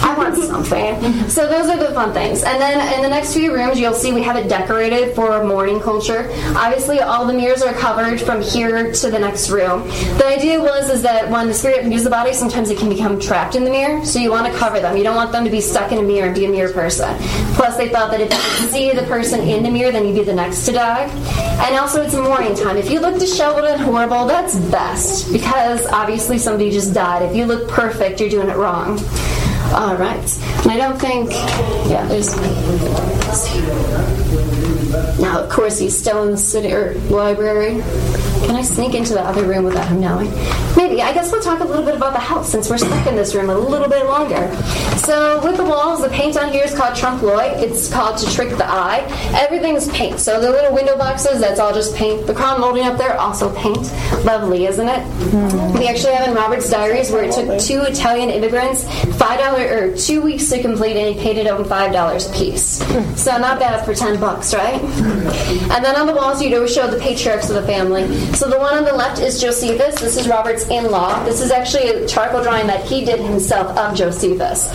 I want something. So those are the fun things. And then in the next few rooms, you'll see we have it decorated for mourning culture. Obviously, all the mirrors are covered from here to the next room. The idea was is that when the spirit leaves the body, sometimes it can become trapped in the mirror. So you want to cover them. You don't want them to be stuck in a mirror and be a mirror person. Plus, they thought that if you see the person in the mirror, then you'd be the next to die. And also, it's mourning time. If you look disheveled and horrible, that's best because obviously somebody just died. If you look perfect, you're doing it wrong. All right. And I don't think, yeah, there's. Now, of course, he's still in the city or library. Can I sneak into the other room without him knowing? Maybe. I guess we'll talk a little bit about the house since we're stuck in this room a little bit longer. So, with the walls, the paint on here is called trompe l'oeil. It's called to trick the eye. Everything's paint. So, the little window boxes, that's all just paint. The crown molding up there, also paint. Lovely, isn't it? We actually have in Robert's diaries where it took two Italian immigrants five dollar or two weeks to complete, and he paid it over five dollars a piece. So not bad for ten bucks, right? And then on the walls, you know, we show the patriarchs of the family. So the one on the left is Josephus. This is Robert's in-law. This is actually a charcoal drawing that he did himself of Josephus.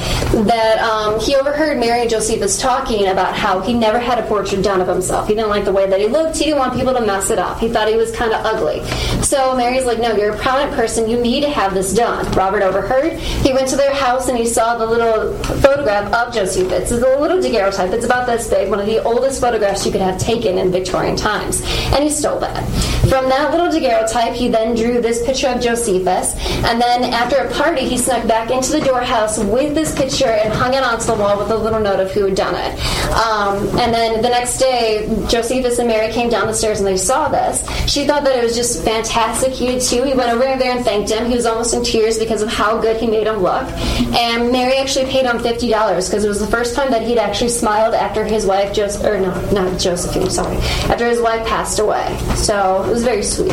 That um, he overheard Mary and Josephus talking about how he never had a portrait done of himself. He didn't like the way that he looked. He didn't want people to mess it up. He thought he was kind of ugly. So Mary's like, "No, you're a prominent person. You need to have this done." Robert overheard. He went to their house and he saw the little photograph of Josephus. It's a little daguerreotype. It's about this big, one of the oldest photographs you could have taken in Victorian times. And he stole that. From that little daguerreotype, he then drew this picture of Josephus. And then after a party, he snuck back into the doorhouse with this picture and hung it onto the wall with a little note of who had done it. Um, and then the next day, Josephus and Mary came down the stairs and they saw this. She thought that it was just fantastic. He too. He went over there and thanked him. He was almost in tears because of how good he made him look. And Mary actually paid him fifty dollars because it was the first time that he'd actually smiled after his wife, Joseph, or no, not Josephine, sorry, after his wife passed away. So it was very sweet.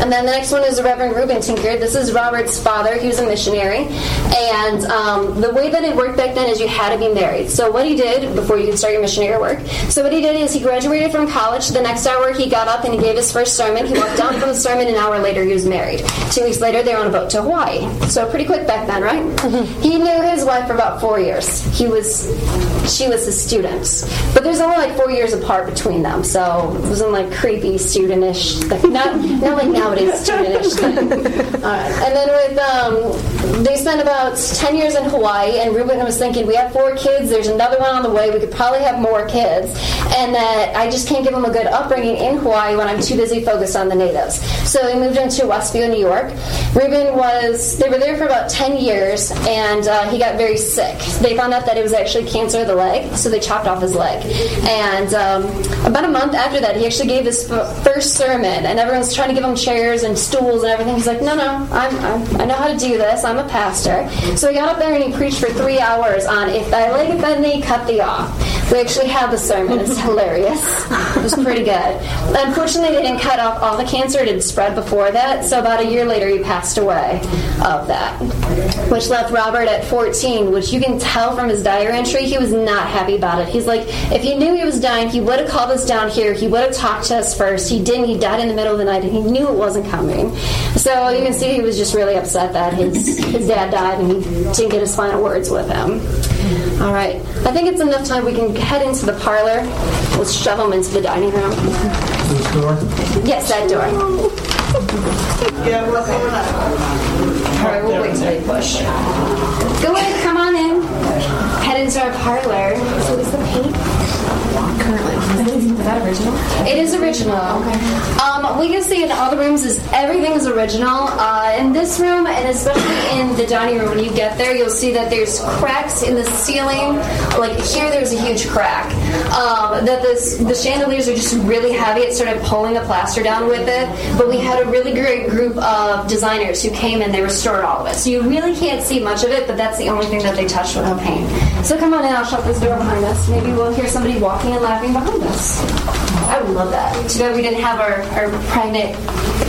And then the next one is the Reverend Reuben Tinker. This is Robert's father. He was a missionary. And um, the way that it worked back then is you had to be married. So what he did before you could start your missionary work, so what he did is he graduated from college. The next hour he got up and he gave his first sermon. He walked down from the sermon. An hour later he was married. Two weeks later they were on a boat to Hawaii. So pretty quick back then, right? he knew his wife for about four years. He was, she was his student. But there's only like four years apart between them. So it wasn't like creepy studentish. Like not, not like now Nobody's Danish thing. All right. And then with um, they spent about ten years in Hawaii, and Reuben was thinking, we have four kids. There's another one on the way. We could probably have more kids, and that I just can't give them a good upbringing in Hawaii when I'm too busy focused on the natives. So he moved into Westfield, New York. Reuben was they were there for about ten years, and uh, he got very sick. They found out that it was actually cancer of the leg, so they chopped off his leg. And um, about a month after that, he actually gave his f- first sermon, and everyone's trying to give him chairs and stools and everything. He's like, no, no, I'm, I'm, I know how to do this. I'm a pastor. So he got up there and he preached for three hours on if thy leg offend thee, cut thee off. We actually have the sermon. It's hilarious. It was pretty good. Unfortunately, they didn't cut off all the cancer. It had spread before that. So about a year later, he passed away of that, which left Robert at 14, which you can tell from his diary entry, he was not happy about it. He's like, if he knew he was dying, he would have called us down here. He would have talked to us first. He didn't. He died in the middle of the night, and he knew it wasn't coming. So you can see he was just really upset that his, his dad died, and he didn't get his final words with him. All right. I think it's enough time we can head into the parlor. Let's shove him into the dining room. This door? Yes, that door. Yeah, on? All right, we'll wait till they push. Go ahead, come on in. Head into our parlor. So is the paint currently? That original? It is original. Okay. Um, what you see in all the rooms is everything is original. Uh, in this room, and especially in the dining room, when you get there, you'll see that there's cracks in the ceiling. Like here, there's a huge crack. Um, that this, the chandeliers are just really heavy. It started pulling the plaster down with it. But we had a really great group of designers who came and they restored all of it. So you really can't see much of it, but that's the only thing that they touched with the paint. So come on in. I'll shut this door behind us. Maybe we'll hear somebody walking and laughing behind us. I would love that. Too bad we didn't have our, our pregnant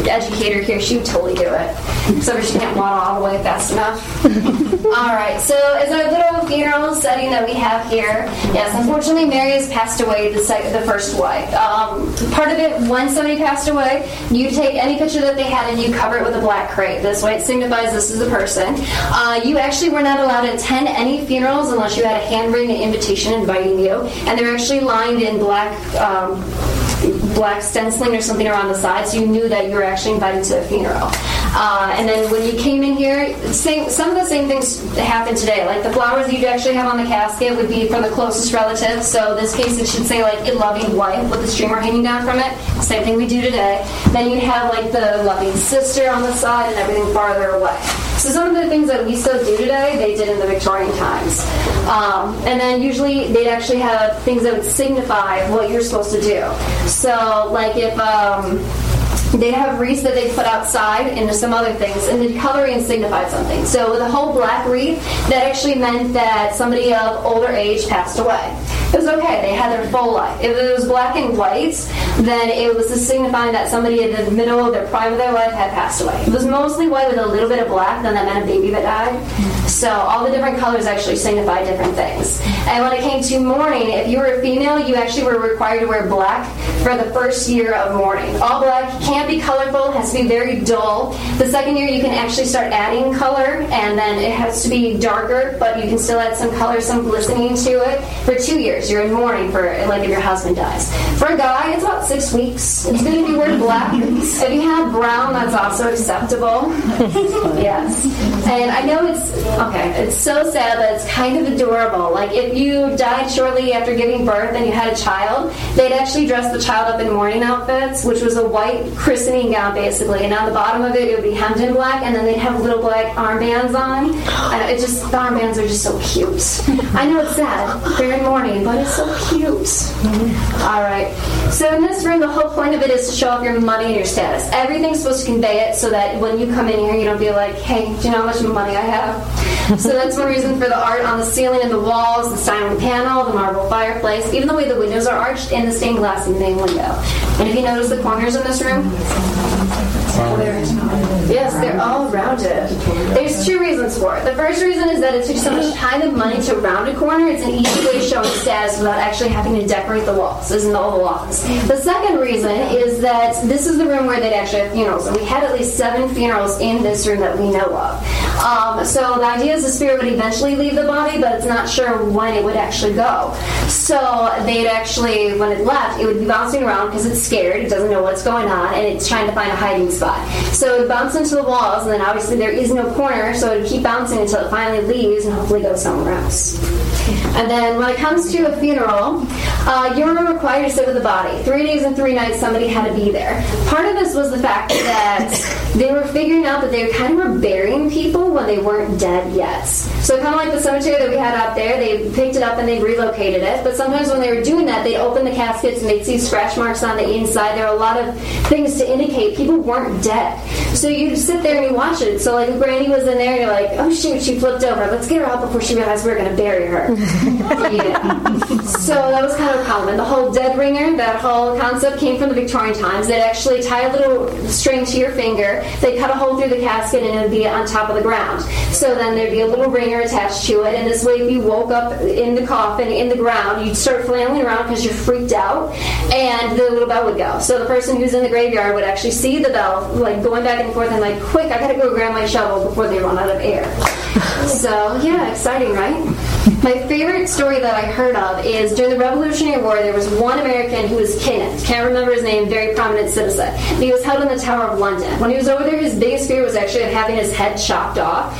educator here. She would totally do it. So she can't waddle all the way fast enough. all right. So as our little funeral setting that we have here, yes, unfortunately Mary has passed away. The sec- the first wife. Um, part of it, when somebody passed away, you take any picture that they had and you cover it with a black crepe. This way, it signifies this is the person. Uh, you actually were not allowed to attend any funerals unless you had a handwritten invitation inviting you, and they're actually lined in black. Um, it black stenciling or something around the side, so you knew that you were actually invited to a funeral. Uh, and then when you came in here, same, some of the same things happen today. Like the flowers you'd actually have on the casket would be from the closest relative. So this case, it should say like a loving wife with the streamer hanging down from it. Same thing we do today. Then you'd have like the loving sister on the side and everything farther away. So some of the things that we still do today, they did in the Victorian times. Um, and then usually they'd actually have things that would signify what you're supposed to do. So like if um, they have wreaths that they put outside and some other things, and the coloring signified something. So a whole black wreath, that actually meant that somebody of older age passed away. It was okay; they had their full life. If it was black and white, then it was signifying that somebody in the middle of their prime of their life had passed away. It was mostly white with a little bit of black, then that meant a baby that died. So all the different colors actually signify different things. And when it came to mourning, if you were a female, you actually were required to wear black for the first year of mourning. All black can't be colorful; has to be very dull. The second year, you can actually start adding color, and then it has to be darker, but you can still add some color, some glistening to it. For two years, you're in mourning for like if your husband dies. For a guy, it's about six weeks. It's going to be wear black. If you have brown, that's also acceptable. yes. And I know it's okay. It's so sad, but it's kind of adorable. Like if you died shortly after giving birth and you had a child, they'd actually dress the child up in mourning outfits, which was a white christening gown basically, and on the bottom of it it would be hemmed in black, and then they'd have little black armbands on. And it just the armbands are just so cute. I know it's sad. In mourning, but it's so cute. All right. So in this room, the whole point of it is to show off your money and your status. Everything's supposed to convey it so that when you come in here, you don't be like, "Hey, do you know how much money I have?" so that's one reason for the art on the ceiling and the walls, the stone panel, the marble fireplace, even the way the windows are arched, and the stained glass in the main window. And if you notice the corners in this room, Yes, they're all rounded. There's two reasons for it. The first reason is that it took so much time and money to round a corner. It's an easy way of showing status without actually having to decorate the walls. Is in the Office. The second reason is that this is the room where they'd actually have funerals, and we had at least seven funerals in this room that we know of. Um, so the idea is the spirit would eventually leave the body, but it's not sure when it would actually go. So they'd actually, when it left, it would be bouncing around because it's scared, it doesn't know what's going on, and it's trying to find a hiding spot. So it would into the walls, and then obviously there is no corner, so it would keep bouncing until it finally leaves and hopefully goes somewhere else. And then when it comes to a funeral, uh, you're required to sit with the body. Three days and three nights, somebody had to be there. Part of this was the fact that they were figuring out that they were kind of were burying people when they weren't dead yet. So kind of like the cemetery that we had out there, they picked it up and they relocated it. But sometimes when they were doing that, they opened the caskets and they'd see scratch marks on the inside. There are a lot of things to indicate people weren't dead. So you sit there and you watch it. So like if Brandy was in there, and you're like, oh shoot, she flipped over. Let's get her out before she realized we're going to bury her. yeah. So that was kind of common. The whole dead ringer, that whole concept came from the Victorian times. They'd actually tie a little string to your finger. They'd cut a hole through the casket and it would be on top of the ground. So then there'd be a little ringer attached to it. And this way, if you woke up in the coffin, in the ground, you'd start flailing around because you're freaked out. And the little bell would go. So the person who's in the graveyard would actually see the bell, like going back and forth and like, quick, I gotta go grab my shovel before they run out of air. So, yeah, exciting, right? My favorite story that I heard of is during the Revolutionary War, there was one American who was kidnapped. Can't remember his name, very prominent citizen. And he was held in the Tower of London. When he was over there, his biggest fear was actually of having his head chopped off,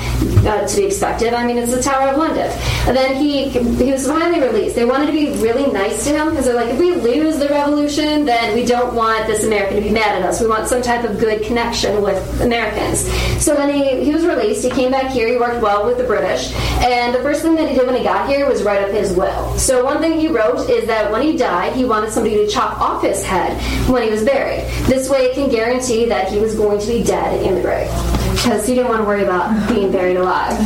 uh, to be expected. I mean, it's the Tower of London. And then he he was finally released. They wanted to be really nice to him because they're like, if we lose the revolution, then we don't want this American to be mad at us. We want some type of good connection with Americans. So then he, he was released. He came back here. He worked well with the British. And the first thing that he did when he got here was write up his will. So one thing he wrote is that when he died, he wanted somebody to chop off his head when he was buried. This way it can guarantee that he was going to be dead in the grave. Because he didn't want to worry about being buried alive.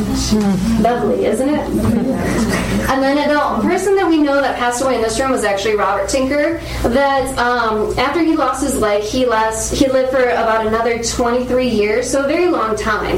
Lovely, isn't it? And then the person that we know that passed away in this room was actually Robert Tinker. That um, after he lost his leg, he last he lived for about another 23 years, so a very long time.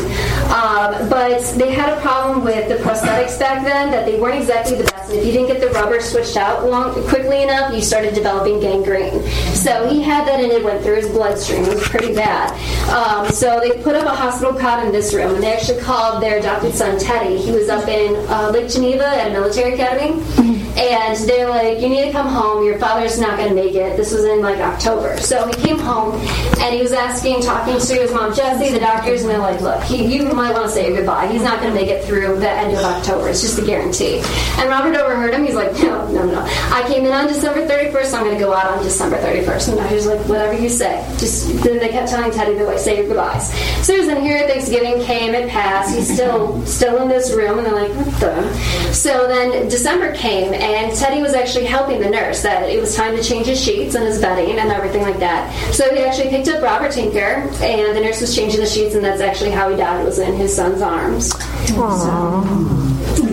Um, but they had a problem with the prosthetics back then that they weren't exactly the best. And if you didn't get the rubber switched out long, quickly enough, you started developing gangrene. So he had that, and it went through his bloodstream. It was pretty bad. Um, so they put up a hospital cot in this room, and they actually called their adopted son Teddy. He was up in uh, Lake Geneva at a military academy. And they're like, you need to come home. Your father's not going to make it. This was in like October. So he came home and he was asking, talking to his mom Jessie, the doctors, and they're like, look, he, you might want to say goodbye. He's not going to make it through the end of October. It's just a guarantee. And Robert overheard him. He's like, no, no, no. I came in on December 31st. I'm going to go out on December 31st. And the doctor's like, whatever you say. Just then they kept telling Teddy to like say your goodbyes. So in here. Thanksgiving came. It passed. He's still still in this room, and they're like, what the? So then December came, and Teddy was actually helping the nurse that it was time to change his sheets and his bedding and everything like that. So he actually picked up Robert Tinker, and the nurse was changing the sheets, and that's actually how he died. Was in his son's arms. So,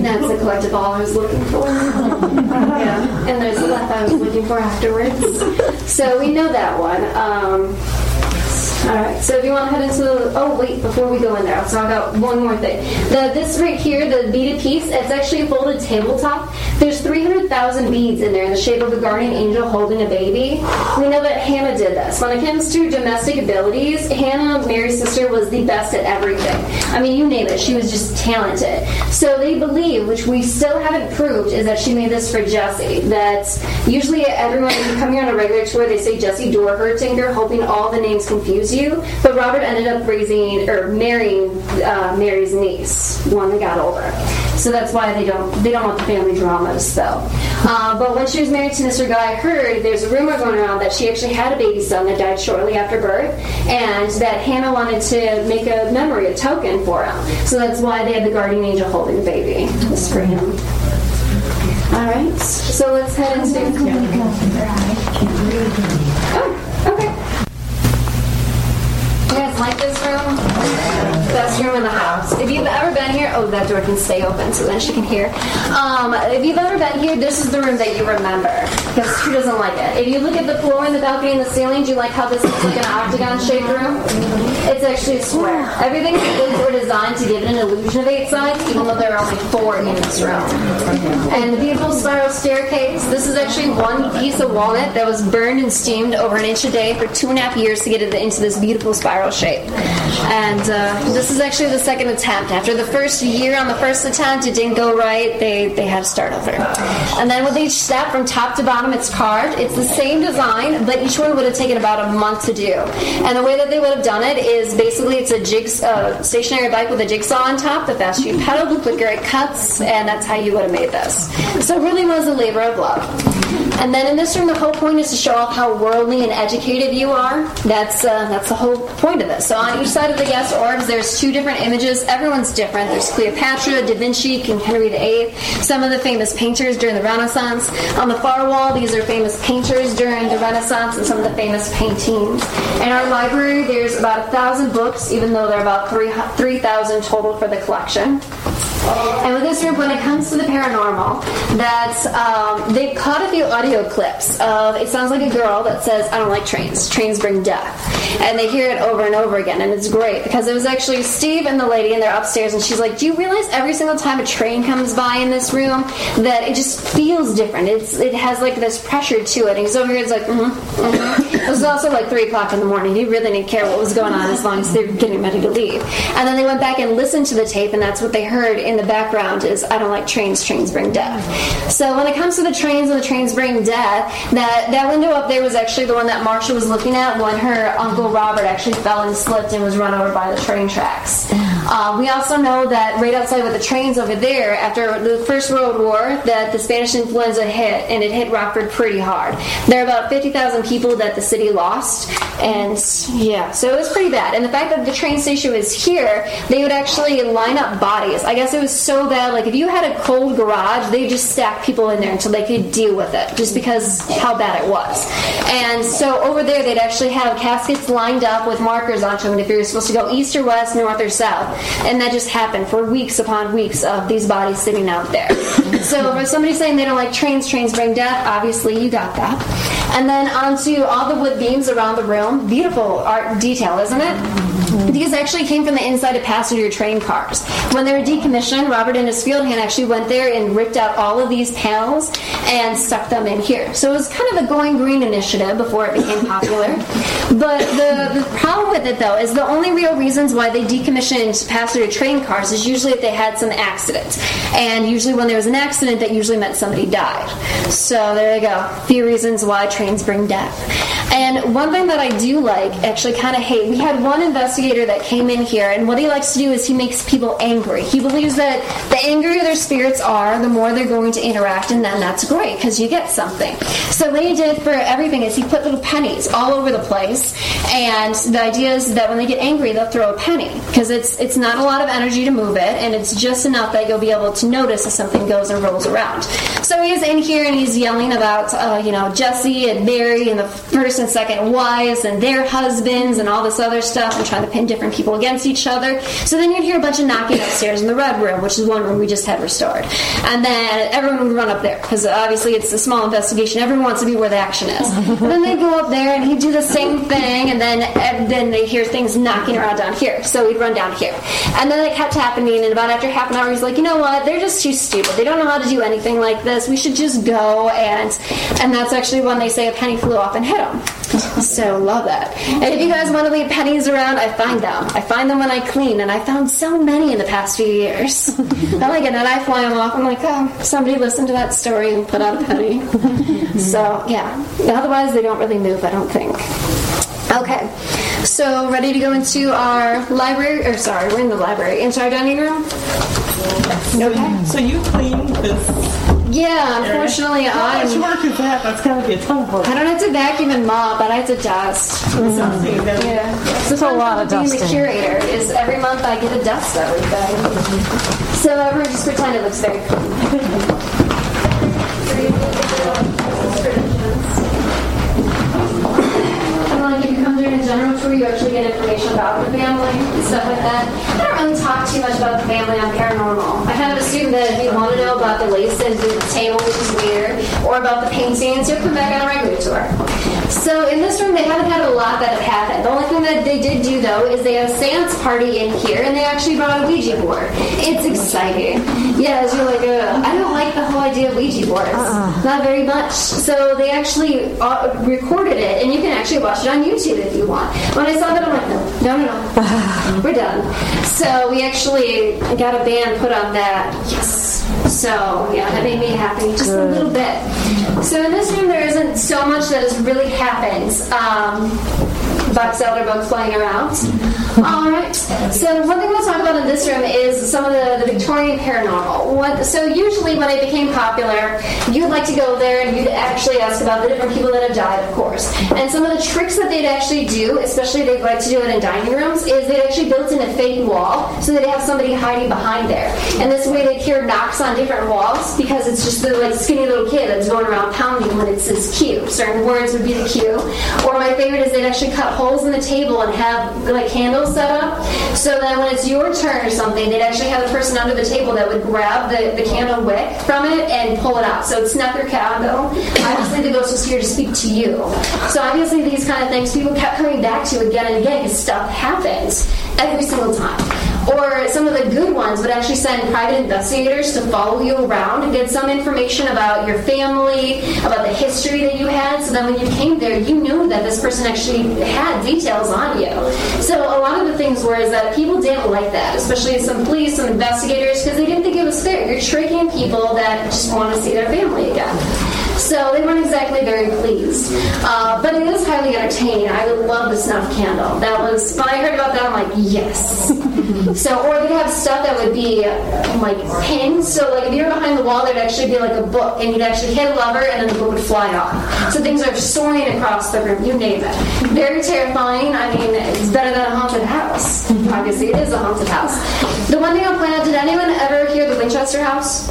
that's the collective collectible I was looking for. yeah, and there's the left I was looking for afterwards. So we know that one. Um, all right. So if you want to head into the, oh wait, before we go in there, I'll talk about one more thing. The this right here, the beaded piece, it's actually a folded tabletop. There's 300,000 beads in there in the shape of a guardian angel holding a baby. We know that Hannah did this. When it comes to domestic abilities, Hannah, Mary's sister, was the best at everything. I mean, you name it, she was just talented. So they believe, which we still haven't proved, is that she made this for Jessie. That usually everyone, when you come here on a regular tour, they say Jessie Dorr Tinker, hoping all the names confuse you. But Robert ended up raising or marrying uh, Mary's niece, when they got older. So that's why they don't they don't want the family drama to spill. Uh, but when she was married to Mr. Guy, I heard there's a rumor going around that she actually had a baby son that died shortly after birth, and that Hannah wanted to make a memory, a token for him. So that's why they had the guardian angel holding the baby. For him. All right. So let's head into. Oh. You guys like this room? Best room in the house. If you've ever been here, oh, that door can stay open so then she can hear. Um, if you've ever been here, this is the room that you remember because who doesn't like it? If you look at the floor and the balcony and the ceiling, do you like how this looks like an octagon shaped room? It's actually a square. Everything is were designed to give it an illusion of eight sides, even though there are only four in this room. And the beautiful spiral staircase. This is actually one piece of walnut that was burned and steamed over an inch a day for two and a half years to get it into this beautiful spiral shape. And uh, this is actually the second attempt. After the first year on the first attempt, it didn't go right. They they had to start over. And then with each step from top to bottom, it's carved. It's the same design, but each one would have taken about a month to do. And the way that they would have done it is basically it's a jigs, uh, stationary bike with a jigsaw on top. The faster you pedal, the quicker it cuts, and that's how you would have made this. So it really was a labor of love. And then in this room, the whole point is to show off how worldly and educated you are. That's uh, that's the whole point of this. So on each side of the guest orbs, there's two different images. Everyone's different. There's Cleopatra, Da Vinci, King Henry VIII, some of the famous painters during the Renaissance. On the far wall, these are famous painters during the Renaissance and some of the famous paintings. In our library, there's about a thousand books, even though there are about three three thousand total for the collection. And with this group, when it comes to the paranormal, that um, they've caught a few audio clips of it sounds like a girl that says, "I don't like trains. Trains bring death," and they hear it over and over again, and it's great because it was actually Steve and the lady, and they're upstairs, and she's like, "Do you realize every single time a train comes by in this room that it just feels different? It's it has like this pressure to it." And he's over here, it's like, mm-hmm, mm-hmm. it was also like three o'clock in the morning. He really didn't care what was going on as long as they were getting ready to leave. And then they went back and listened to the tape, and that's what they heard in the background is I don't like trains, trains bring death. So when it comes to the trains and the trains bring death, that, that window up there was actually the one that Marsha was looking at when her Uncle Robert actually fell and slipped and was run over by the train tracks. Um, we also know that right outside with the trains over there, after the First World War, that the Spanish influenza hit, and it hit Rockford pretty hard. There are about 50,000 people that the city lost, and yeah, so it was pretty bad. And the fact that the train station was here, they would actually line up bodies. I guess it was so bad, like if you had a cold garage, they just stacked people in there until they could deal with it, just because how bad it was. And so over there, they'd actually have caskets lined up with markers onto them if you were supposed to go east or west, north or south. And that just happened for weeks upon weeks of these bodies sitting out there. so somebody saying they don't like trains, trains bring death, obviously you got that. And then onto all the wood beams around the room. Beautiful art detail, isn't it? These actually came from the inside of passenger train cars. When they were decommissioned, Robert and his field hand actually went there and ripped out all of these panels and stuck them in here. So it was kind of a going green initiative before it became popular. But the, the problem with it, though, is the only real reasons why they decommissioned passenger train cars is usually if they had some accident. And usually when there was an accident, that usually meant somebody died. So there you go. Few reasons why trains bring death. And one thing that I do like, actually kind of hate, we had one investigator that came in here, and what he likes to do is he makes people angry. He believes that the angrier their spirits are, the more they're going to interact, and then that's great because you get something. So what he did for everything is he put little pennies all over the place, and the idea is that when they get angry, they'll throw a penny because it's it's not a lot of energy to move it, and it's just enough that you'll be able to notice if something goes or rolls around. So he's in here and he's yelling about uh, you know Jessie and Mary and the first and second wives and their husbands and all this other stuff and trying to pin different people against each other. So then you'd hear a bunch of knocking upstairs in the red room, which is one room we just had restored. And then everyone would run up there because obviously it's a small investigation. Everyone wants to be where the action is. and then they go up there and he'd do the same thing, and then and then they hear things knocking around down here. So he'd run down here. And then it kept happening, and about after half an hour, he's like, you know what? They're just too stupid. They don't know how to do anything like this. We should just go. And and that's actually when they say a penny flew off and hit him. So love that. And if you guys want to leave pennies around, I find them. I find them when I clean, and I found so many in the past few years. I like it, and I fly them off. I'm like, oh, somebody listened to that story and put out a penny. so yeah. Otherwise, they don't really move. I don't think. Okay, so ready to go into our library, or sorry, we're in the library, into our dining room? Okay. So you clean this? Yeah, unfortunately, How I'm. much work is that? That's gotta be a ton of work. I don't have to vacuum and mop, but I have to dust. Yeah, it's a lot of being the curator is every month I get to dust everything. So everyone just pretend it looks very clean. And like if you come during a general tour, you actually get information about the family stuff like that. I don't talk too much about the family on paranormal. I kind of assume that if you want to know about the lace and the table, which is weird, or about the paintings, you'll come back on a regular tour. So in this room, they haven't had a lot that have happened. The only thing that they did do, though, is they have a seance party in here, and they actually brought a Ouija board. It's exciting. Yes, you're like, Ugh. I don't like the whole idea of Ouija boards. Not very much. So they actually uh, recorded it, and you can actually watch it on YouTube if you want. When I saw that, I'm like, no, no, no, no. We're done. So we actually got a band put on that. Yes. So yeah, that made me happy just a little bit. So in this room, there isn't so much that has really happened. Um, Box elder bugs flying around. All right. So one thing we'll talk about in this room is some of the, the Victorian paranormal. What, so usually when it became popular, you'd like to go there and you'd actually ask about the different people that have died, of course. And some of the tricks that they'd actually do, especially they'd like to do it in dining rooms, is they'd actually built in a fake wall so they'd have somebody hiding behind there. And this way they'd hear knocks on different walls because it's just the like skinny little kid that's going around pounding when it says cue. Certain words would be the cue. Or my favorite is they'd actually cut holes in the table and have like candles set up so that when it's your turn or something, they'd actually have a person under the table that would grab the, the candle wick from it and pull it out. So it's not their candle. Obviously, the ghost was here to speak to you. So obviously, these kind of things people kept coming back to again and again because stuff happens every single time. Or some of the good ones would actually send private investigators to follow you around and get some information about your family, about the history that you had, so that when you came there, you knew that this person actually had details on you. So a lot of the things were is that people didn't like that, especially some police, some investigators, because they didn't think it was fair. You're tricking people that just want to see their family again. So they weren't exactly very pleased. Uh, but it is highly entertaining. I would love the snuff candle. That was, when I heard about that, I'm like, yes. so, or they'd have stuff that would be like pins. So, like, if you were behind the wall, there'd actually be like a book, and you'd actually hit a lever, and then the book would fly off. So things are soaring across the room, you name it. Very terrifying. I mean, it's better than a haunted house. Obviously, it is a haunted house. The one thing I'll point out, did anyone ever hear the Winchester House?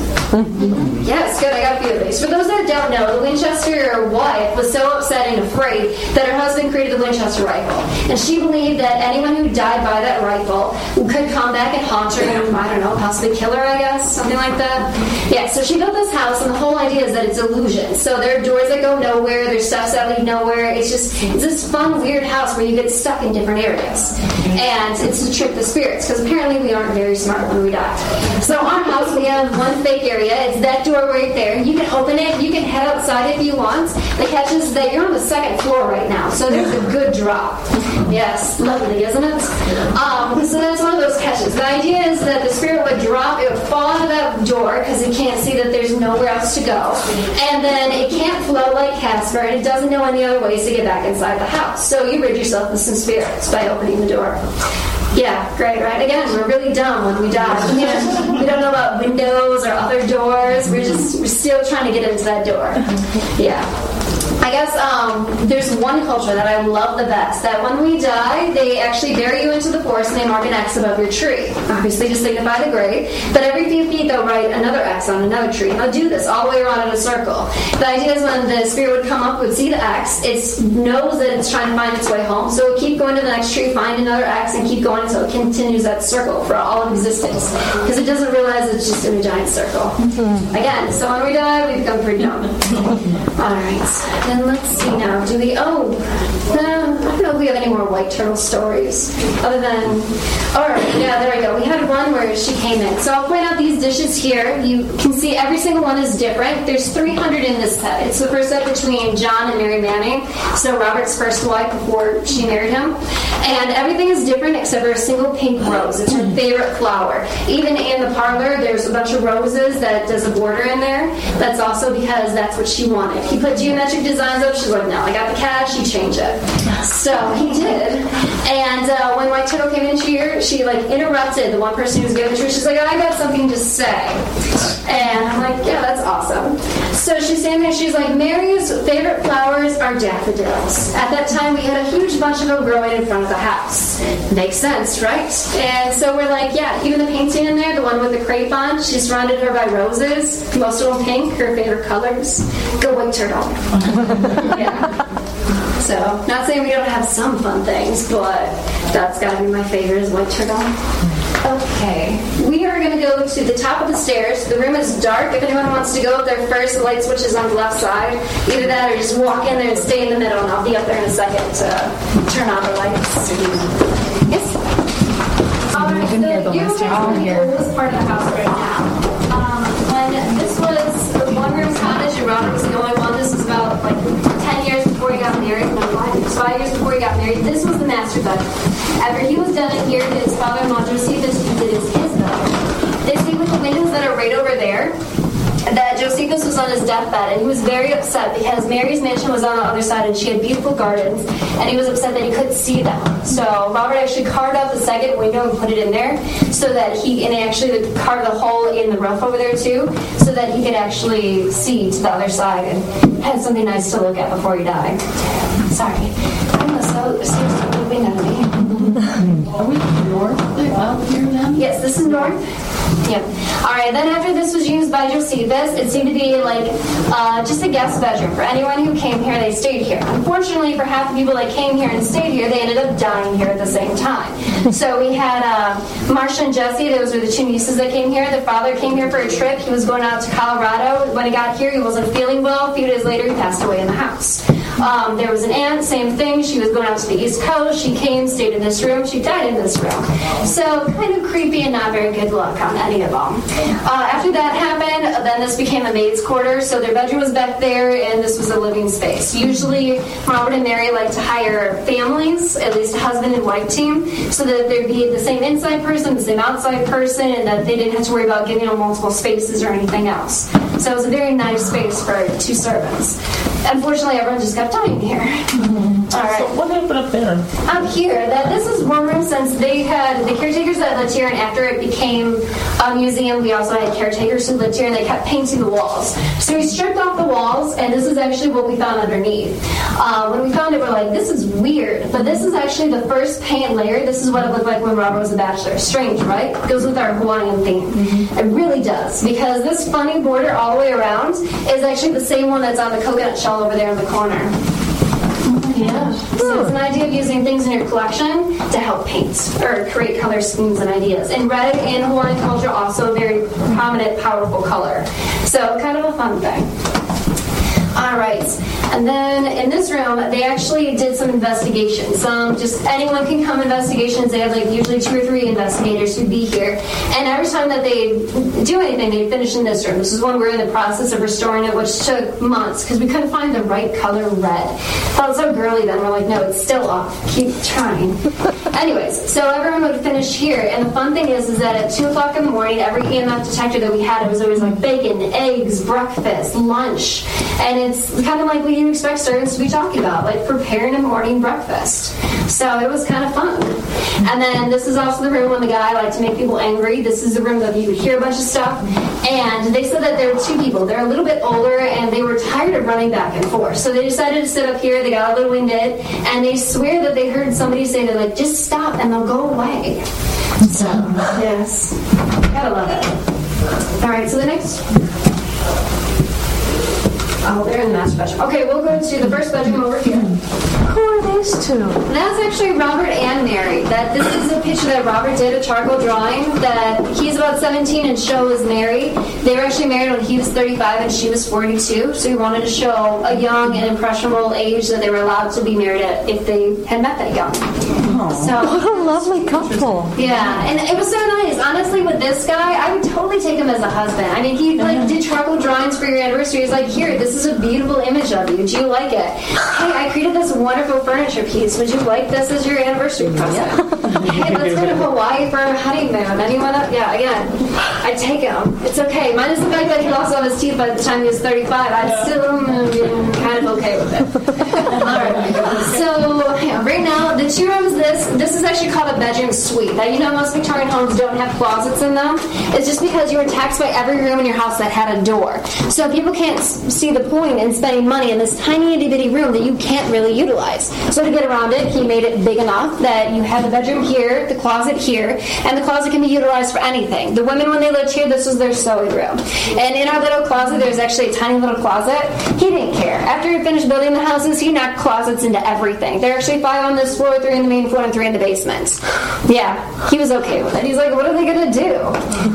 yes, good. I got a few of these. For those that don't know, the Winchester wife was so upset and afraid that her husband created the Winchester rifle. And she believed that anyone who died by that rifle could come back and haunt her and, I don't know, possibly kill her, I guess, something like that. Yeah, so she built this house, and the whole idea is that it's illusion. So there are doors that go nowhere, there's stuff that lead nowhere. It's just it's this fun, weird house where you get stuck in different areas. And it's to trick the spirits, because apparently we aren't very smart when we die. So our house, we have one fake area. It's that door right there. You can open it, you can head outside if you want. The catch is that you're on the second floor right now, so there's a good drop. Yes, lovely, isn't it? Um, so that's one of those catches. The idea is that the spirit would drop, it would fall out of that door because it can't see that there's nowhere else to go. And then it can't flow like Casper, and it doesn't know any other ways to get back inside the house. So you rid yourself of some spirits by opening the door. Yeah, great, right? Again, we're really dumb when we die. We don't, know about windows or other doors. We're just we're still trying to get into that door. Yeah. I guess um, there's one culture that I love the best. That when we die, they actually bury you into the forest and they mark an X above your tree, obviously to signify the grave. But every few feet, they'll write another X on another tree. And they'll do this all the way around in a circle. The idea is when the spirit would come up, would see the X, it knows that it's trying to find its way home. So it would keep going to the next tree, find another X, and keep going until it continues that circle for all of existence. Because it doesn't realize it's just in a giant circle. Again, so when we die, we become pretty dumb. All right. Then let's see now. Do we? Oh, no. I don't know if we have any more white turtle stories other than. All right. Yeah, there we go. We had one where she came in. So I'll point out these dishes here. You can see every single one is different. There's 300 in this set. It's the first set between John and Mary Manny. So Robert's first wife before she married him. And everything is different except for a single pink rose. It's her favorite flower. Even in the parlor, there's a bunch of roses that does a border in there. That's also because that's what she wanted. He put geometric designs up. She's like, no, I got the cash. You change it. So he did. And uh, when White Turtle came in here, she like interrupted the one person who was giving to her. She's like, I got something to say. And I'm like, yeah, that's awesome. So she's standing there. She's like, Mary's favorite flowers are daffodils. At that time, we had a huge bunch of them growing in front of the house. Makes sense, right? And so we're like, yeah, even the painting in there, the one with the crepe on, she surrounded her by roses, most of them pink, her favorite colors. Go White Turtle. yeah. So, not saying we don't have some fun things, but that's got to be my favorite is White Turtle. Okay, we are going to go to the top of the stairs. The room is dark. If anyone wants to go up there first, the light switch is on the left side. Either that or just walk in there and stay in the middle, and I'll be up there in a second to turn on the lights. Yes. All right, so you're in the coolest part of the house right now. Um, when this was the one room cottage and Robert was the about like 10 years before he got married, no, five years, five years before he got married, this was the master bedroom. After he was done in here, his father-in-law Josephus, who did his, his bedroom. They see with the windows that are right over there, that Josephus was on his deathbed and he was very upset because Mary's mansion was on the other side and she had beautiful gardens and he was upset that he couldn't see them. So Robert actually carved out the second window and put it in there so that he and he actually carved a hole in the roof over there too so that he could actually see to the other side and had something nice to look at before he died. Sorry. I'm so seems to be moving me. Are we north out here now? Yes, this is north. Yep. All right. Then after this was used by Josephus, it seemed to be like uh, just a guest bedroom for anyone who came here. They stayed here. Unfortunately, for half the people that came here and stayed here, they ended up dying here at the same time. So we had uh, Marcia and Jessie. Those were the two nieces that came here. The father came here for a trip. He was going out to Colorado. When he got here, he wasn't feeling well. A few days later, he passed away in the house. Um, there was an aunt, same thing. She was going out to the East Coast. She came, stayed in this room. She died in this room. So kind of creepy and not very good luck on any of them. Uh, after that happened, then this became a maid's quarter. So their bedroom was back there, and this was a living space. Usually, Robert and Mary like to hire families, at least a husband and wife team, so that there'd be the same inside person, the same outside person, and that they didn't have to worry about giving them multiple spaces or anything else. So it was a very nice space for two servants. Unfortunately, everyone just kept dying here. All right. So what happened up there? Up here, that this is one room since they had the caretakers that lived here, and after it became a museum, we also had caretakers who lived here, and they kept painting the walls. So we stripped off the walls, and this is actually what we found underneath. Uh, when we found it, we're like, this is weird, but this is actually the first paint layer. This is what it looked like when Robert was a bachelor. Strange, right? Goes with our Hawaiian theme. It really does, because this funny border all the way around is actually the same one that's on the coconut shell over there in the corner. Yeah. So it's an idea of using things in your collection to help paint or create color schemes and ideas. And red in Hawaiian culture also a very prominent, powerful color. So kind of a fun thing. All right. And then in this room, they actually did some investigations. Some just anyone can come investigations. They had like usually two or three investigators who'd be here. And every time that they do anything, they finish in this room. This is one we're in the process of restoring it, which took months because we couldn't find the right color red. Felt so girly then. We're like, no, it's still off. Keep trying. Anyways, so everyone would finish here. And the fun thing is, is that at two o'clock in the morning, every EMF detector that we had, it was always like bacon, eggs, breakfast, lunch, and it's kind of like what you expect servants to be talking about, like preparing a morning breakfast. So it was kind of fun. And then this is also the room when the guy liked to make people angry. This is the room that you would hear a bunch of stuff. And they said that there were two people. They're a little bit older and they were tired of running back and forth. So they decided to sit up here. They got a little winded. And they swear that they heard somebody say, they're like, just stop and they'll go away. So, yes. Gotta love it. All right, so the next Oh, they're in the master bedroom. Okay, we'll go to the first bedroom over here. Who are these two? That's actually Robert and Mary. That this is a picture that Robert did, a charcoal drawing. That he's about 17 and Show is Mary. They were actually married when he was 35 and she was 42. So he wanted to show a young and impressionable age that they were allowed to be married at if they had met that young. So What a lovely couple. yeah, and it was so nice. Honestly, with this guy, I would totally take him as a husband. I mean, he like uh-huh. did charcoal drawings for your anniversary. He's like, here, this is a beautiful image of you. Do you like it? Hey, I created this wonderful furniture piece. Would you like this as your anniversary present? hey, let's go to Hawaii for a honeymoon. Anyone? Up? Yeah, again, I take him. It's okay. Minus the fact that he lost all his teeth by the time he was 35. I still mm, am kind of okay with it. So yeah, right now, the two rooms. This this is actually called a bedroom suite. Now you know most Victorian homes don't have closets in them. It's just because you were taxed by every room in your house that had a door. So people can't see the point in spending money in this tiny itty bitty room that you can't really utilize. So to get around it, he made it big enough that you have the bedroom here, the closet here, and the closet can be utilized for anything. The women when they lived here, this was their sewing room. And in our little closet, there's actually a tiny little closet. He didn't care. After he finished building the houses, he knocked closets into everything. There are actually five on this floor. floor, three in the main floor, and three in the basement. Yeah, he was okay with it. He's like, what are they gonna do?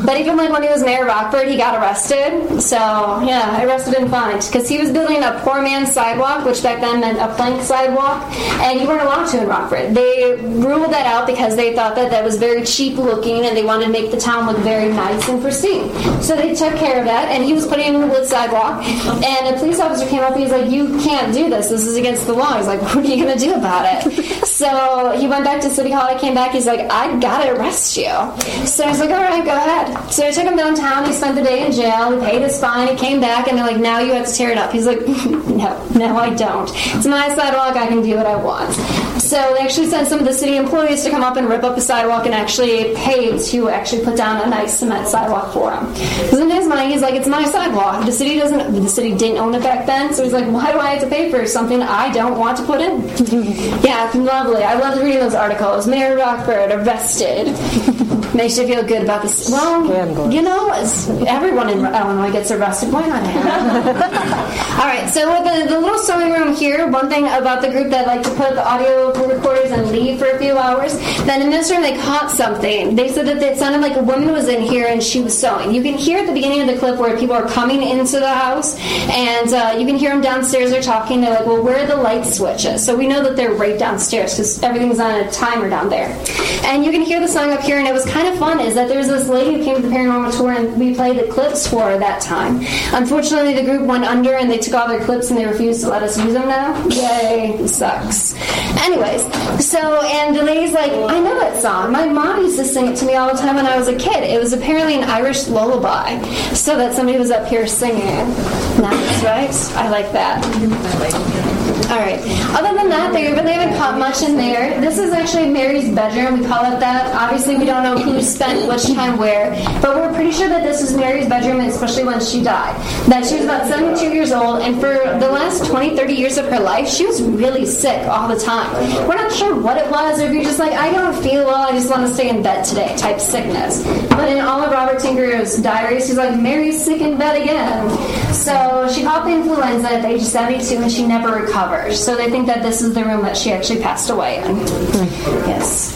But even like when he was Mayor of Rockford, he got arrested. So yeah, arrested and fined because he was building a poor man's sidewalk, which back then meant a plank sidewalk, and you weren't allowed to in Rockford. They ruled that out because they thought that that was very cheap looking, and they wanted to make the town look very nice and pristine. So they took care of that, and he was putting in a wood sidewalk, and a police officer came up and he's like, "You can't do this. This is against the law." He's like, "What are you gonna do about it?" so he went back to City Hall. I came back. He's like, "I gotta arrest you." So he's like, "All right, go ahead." So I took him downtown. He spent the day in jail. He paid his fine. He came back, and they're like, "Now you have to tear it up." He's like, "No, no, I don't. It's my sidewalk. I can do what I want." So they actually sent some of the city employees to come up and rip up the sidewalk and actually pay to actually put down a nice cement sidewalk for him. Because in his mind, he's like, "It's my sidewalk. The city doesn't. The city didn't own it back then, so he's like, why do I have to pay for something I don't want to put in?" yeah, it's lovely. I love reading those articles. Mayor Rockford arrested. Makes you feel good about this. Well, you know, everyone in Illinois gets arrested. Why not? All right, so with the, the little sewing room here, one thing about the group that like to put the audio recorders and leave for a few hours, then in this room they caught something. They said that it sounded like a woman was in here and she was sewing. You can hear at the beginning of the clip where people are coming into the house, and uh, you can hear them downstairs. They're talking. They're like, "Well, where are the light switches?" So we know that they're right downstairs because everything's on a timer down there. And you can hear the song up here, and it was kind of fun. Is that there was this lady who came to the paranormal tour, and we played the clips for her that time. Unfortunately, the group went under, and they took all their clips, and they refused to let us use them now. Yay, sucks. Anyways, so and the lady's like, I know that song. My mom used to sing it to me all the time when I was a kid. It was apparently an Irish lullaby, so that somebody was up here singing. Nice, right? I like that. All right. Other than that, they really haven't caught much in there. This is actually Mary's bedroom. We call it that. Obviously, we don't know who spent which time where, but we're pretty sure that this was Mary's bedroom, especially when she died. That she was about 72 years old, and for the last 20, 30 years of her life, she was really sick all the time. We're not sure what it was, or if you're just like, I don't feel well, I just want to stay in bed today type sickness. But in all of Robert Tinker's diaries, she's like, Mary's sick in bed again. So she caught the influenza at age 72 and she never recovered. So they think that this is the room that she actually passed away in. Yes.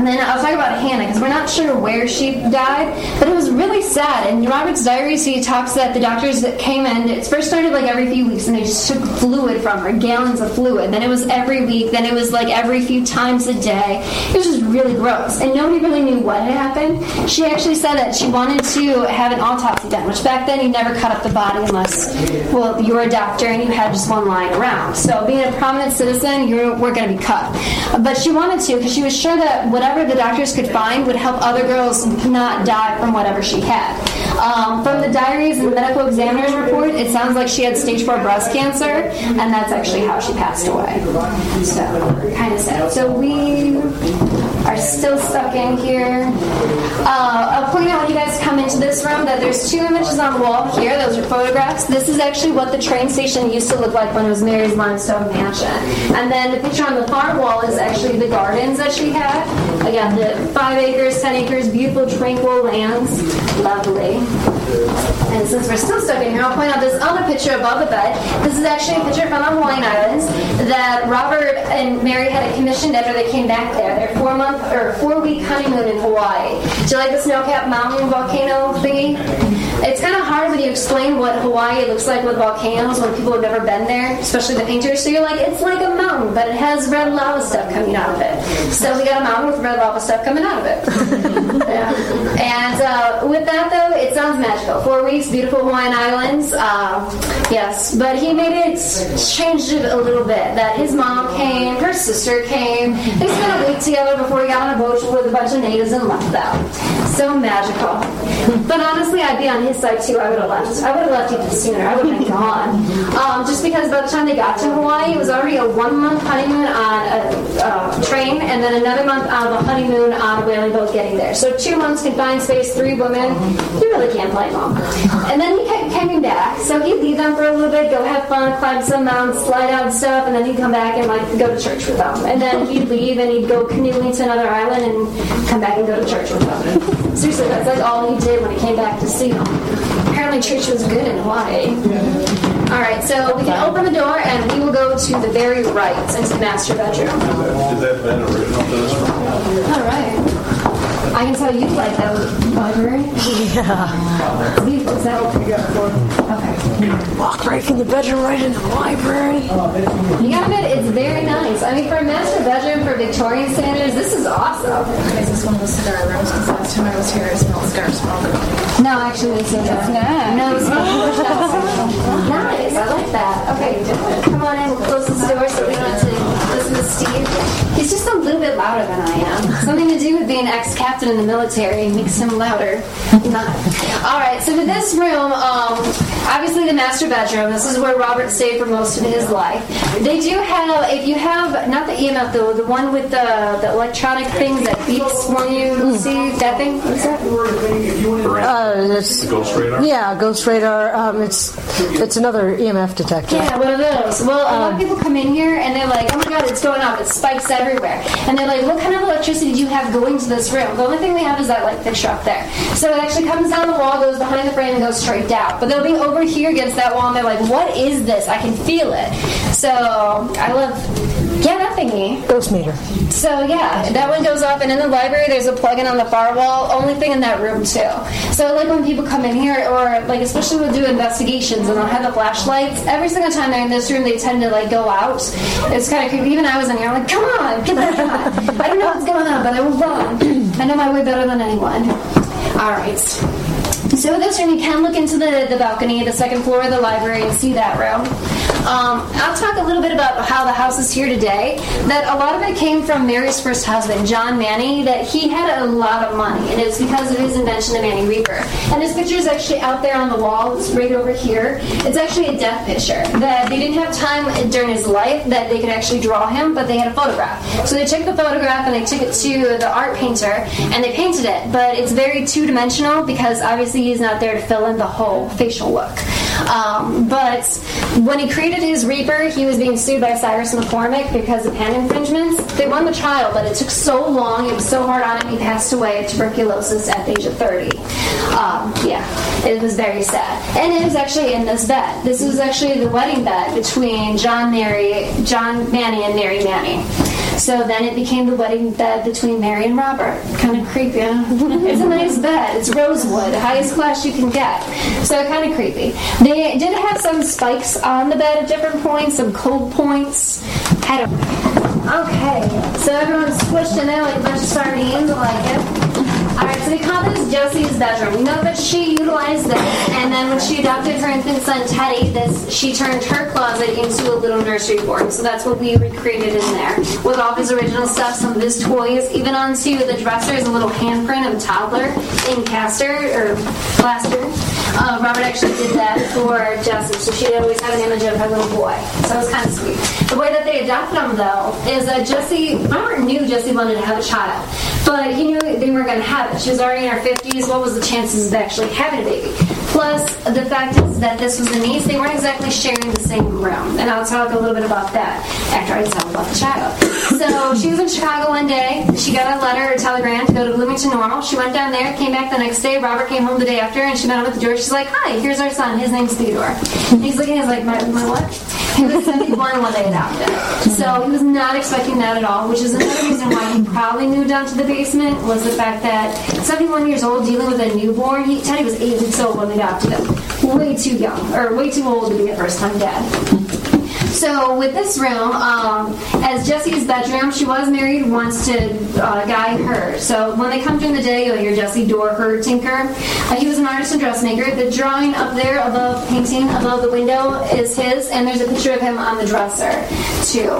And then I'll talk about Hannah because we're not sure where she died, but it was really sad. In Robert's diaries, he talks that the doctors that came in, it first started like every few weeks and they just took fluid from her, gallons of fluid. Then it was every week, then it was like every few times a day. It was just really gross. And nobody really knew what had happened. She actually said that she wanted to have an autopsy done, which back then you never cut up the body unless, well, you were a doctor and you had just one lying around. So being a prominent citizen, you were going to be cut. But she wanted to because she was sure that whatever the doctors could find would help other girls not die from whatever she had. Um, from the diaries and the medical examiner's report, it sounds like she had stage four breast cancer, and that's actually how she passed away. So, kind of sad. So we are still stuck in here. Uh, I'll point out when you guys come into this room that there's two images on the wall here. Those are photographs. This is actually what the train station used to look like when it was Mary's limestone mansion. And then the picture on the far wall is actually the gardens that she had. Again, the five acres, ten acres, beautiful, tranquil lands. Lovely. And since we're still stuck in here, I'll point out this other picture above the bed. This is actually a picture from the Hawaiian Islands that Robert and Mary had commissioned after they came back there. Their four month or four week honeymoon in Hawaii. Do you like the snow capped mountain volcano thingy? It's kind of hard when you explain what Hawaii looks like with volcanoes when people have never been there, especially the painters. So you're like, it's like a mountain, but it has red lava stuff coming out of it. So we got a mountain with red lava stuff coming out of it. yeah. And uh, with that, though, it sounds magical. Four weeks, beautiful Hawaiian Islands. Uh, yes, but he made it, changed it a little bit. That his mom came, her sister came. They spent a week together before he got on a boat with a bunch of natives and left them. So magical. But honestly, I'd be on his side too. I would have left. I would have left even sooner. I would have gone. Um, just because by the time they got to Hawaii, it was already a one month honeymoon on a uh, train, and then another month of a honeymoon on a whaling boat getting there. So two months confined space, three women. You really can't blame them. And then he kept coming back, so he'd leave them for a little bit, go have fun, climb some mountains, slide out and stuff, and then he'd come back and like go to church with them. And then he'd leave and he'd go canoeing to another island and come back and go to church with them. Seriously, that's like all he did when he came back to see them. Apparently, church was good in Hawaii. All right, so we can open the door and we will go to the very right into the master bedroom. Is that been original to this room? All right. I can tell you like that library. Yeah. Is that okay? Walk right from the bedroom right into the library. You gotta admit, it's very nice. I mean, for a master bedroom for Victorian standards, this is awesome. Is this one of those cigar rooms? Because last time I was here, it smelled cigar smoke. No, actually, this is nice. No, it's nice. I like that. Okay, come on in. We'll close this door so we don't Steve. He's just a little bit louder than I am. Something to do with being ex-captain in the military makes him louder. Not. All right. So with this room, um, obviously the master bedroom. This is where Robert stayed for most of his life. They do have, if you have not the EMF though, the one with the the electronic thing that beeps when you see that thing. What's that? Uh, it's, Ghost radar? Yeah, Ghost Radar. Um, it's it's another EMF detector. Yeah, one of those. Well, a lot of people come in here and they're like, "Oh my god, it's going off! It spikes everywhere!" And they're like, "What kind of electricity do you have going to this room?" The only thing we have is that light fixture up there. So it actually comes down the wall, goes behind the frame, and goes straight down. But they'll be over here against that wall, and they're like, "What is this? I can feel it." So I love. Yeah, that thingy. Ghost meter. So yeah, that one goes off, and in the library there's a plug-in on the far wall. Only thing in that room too. So like when people come in here, or like especially we'll do investigations, and they'll have the flashlights. Every single time they're in this room, they tend to like go out. It's kind of creepy. Even I was in here, I'm like, come on, get on. I don't know what's going on, but I will run. I know my way better than anyone. All right. So with this room, you can look into the, the balcony, the second floor of the library, and see that room. Um, I'll talk a little bit about how the house is here today. That a lot of it came from Mary's first husband, John Manny. That he had a lot of money, and it's because of his invention of Manny Reaper. And this picture is actually out there on the wall. It's right over here. It's actually a death picture. That they didn't have time during his life that they could actually draw him, but they had a photograph. So they took the photograph and they took it to the art painter, and they painted it. But it's very two dimensional because obviously he's not there to fill in the whole facial look. Um, but when he created his Reaper, he was being sued by Cyrus McCormick because of patent infringements. They won the trial, but it took so long, it was so hard on him, he passed away of tuberculosis at the age of 30. Um, yeah, it was very sad. And it was actually in this bed. This was actually the wedding bed between John Mary, John Manny and Mary Manny. So then it became the wedding bed between Mary and Robert. Kind of creepy. Huh? it's a nice bed. It's rosewood, highest class you can get. So kind of creepy. They did have some spikes on the bed at different points, some cold points. Had a Okay, so everyone's squished in there like a bunch of sardines. I like it. We call this Josie's bedroom. We know that she utilized this, and then when she adopted her infant son Teddy, this she turned her closet into a little nursery board. So that's what we recreated in there. With all of his original stuff, some of his toys, even onto the dresser is a little handprint of a toddler in caster or plaster. Uh, Robert actually did that for Jessie, so she'd always have an image of her little boy. So it was kind of sweet. The way that they adopted him, though, is that Jessie, Robert knew Jessie wanted to have a child, but he knew they weren't going to have it. She was already in her 50s. What was the chances of actually having a baby? Plus, the fact is that this was a niece. They weren't exactly sharing the same room. And I'll talk a little bit about that after I tell about the child. So she was in Chicago one day. She got a letter or telegram to go to Bloomington Normal. She went down there, came back the next day. Robert came home the day after, and she met him at the door. She's like, Hi, here's our son. His name's Theodore. He's looking at like, My, my what? He was 71 when they adopted. So he was not expecting that at all, which is another reason why he probably moved down to the basement was the fact that 71 years old dealing with a newborn. He, Teddy was eight weeks old when they adopted him. Way too young, or way too old to be a first time dad. So with this room, um, as Jessie's bedroom, she was married once to uh, Guy Her. So when they come during the day, you'll hear Jessie Dorr Her Tinker. Uh, he was an artist and dressmaker. The drawing up there above painting above the window is his, and there's a picture of him on the dresser too.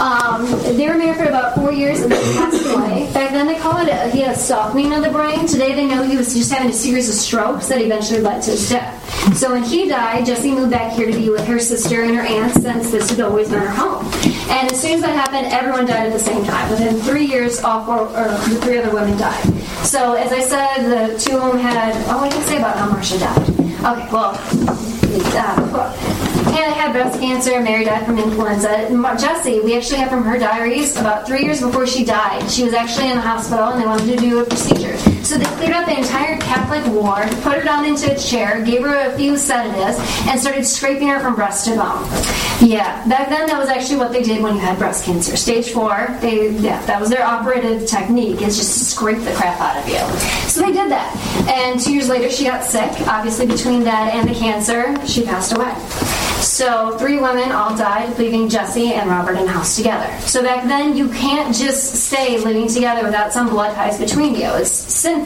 Um, they were married for about four years and then passed away. Back then they called it a, he had a softening of the brain. Today they know he was just having a series of strokes that eventually led to his death. So when he died, Jessie moved back here to be with her sister and her aunt since this had always been her home. And as soon as that happened, everyone died at the same time. Within three years, all four, or the three other women died. So as I said, the two of them had, oh, I can say about how Marcia died. Okay, well, uh, Hannah had breast cancer, Mary died from influenza. Jessie, we actually have from her diaries about three years before she died. She was actually in the hospital and they wanted to do a procedure. So they cleared out the entire Catholic ward, put her down into a chair, gave her a few sedatives, and started scraping her from breast to bone. Yeah, back then that was actually what they did when you had breast cancer. Stage four, they yeah, that was their operative technique, is just to scrape the crap out of you. So they did that. And two years later she got sick. Obviously between that and the cancer, she passed away. So three women all died, leaving Jessie and Robert in the house together. So back then, you can't just stay living together without some blood ties between you. It's sinful.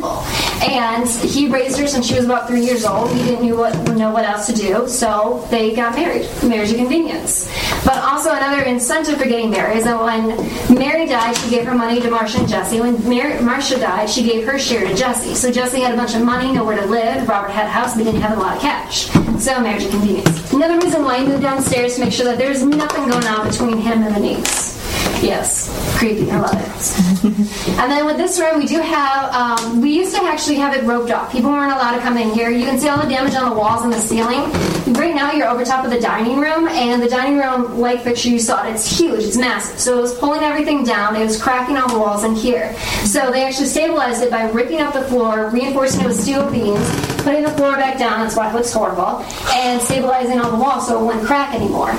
And he raised her since she was about three years old. He didn't know what, know what else to do, so they got married. Marriage of convenience. But also another incentive for getting married is that when Mary died, she gave her money to Marcia and Jessie. When Marcia died, she gave her share to Jessie. So Jessie had a bunch of money, nowhere to live. Robert had a house, but didn't have a lot of cash. So marriage of convenience. Another reason why he moved downstairs to make sure that there's nothing going on between him and the niece. Yes, creepy. I love it. and then with this room, we do have. Um, we used to actually have it roped off. People weren't allowed to come in here. You can see all the damage on the walls and the ceiling. Right now, you're over top of the dining room, and the dining room light fixture you saw. It's huge. It's massive. So it was pulling everything down. It was cracking all the walls in here. So they actually stabilized it by ripping up the floor, reinforcing it with steel beams, putting the floor back down. That's why it looks horrible, and stabilizing all the wall so it wouldn't crack anymore.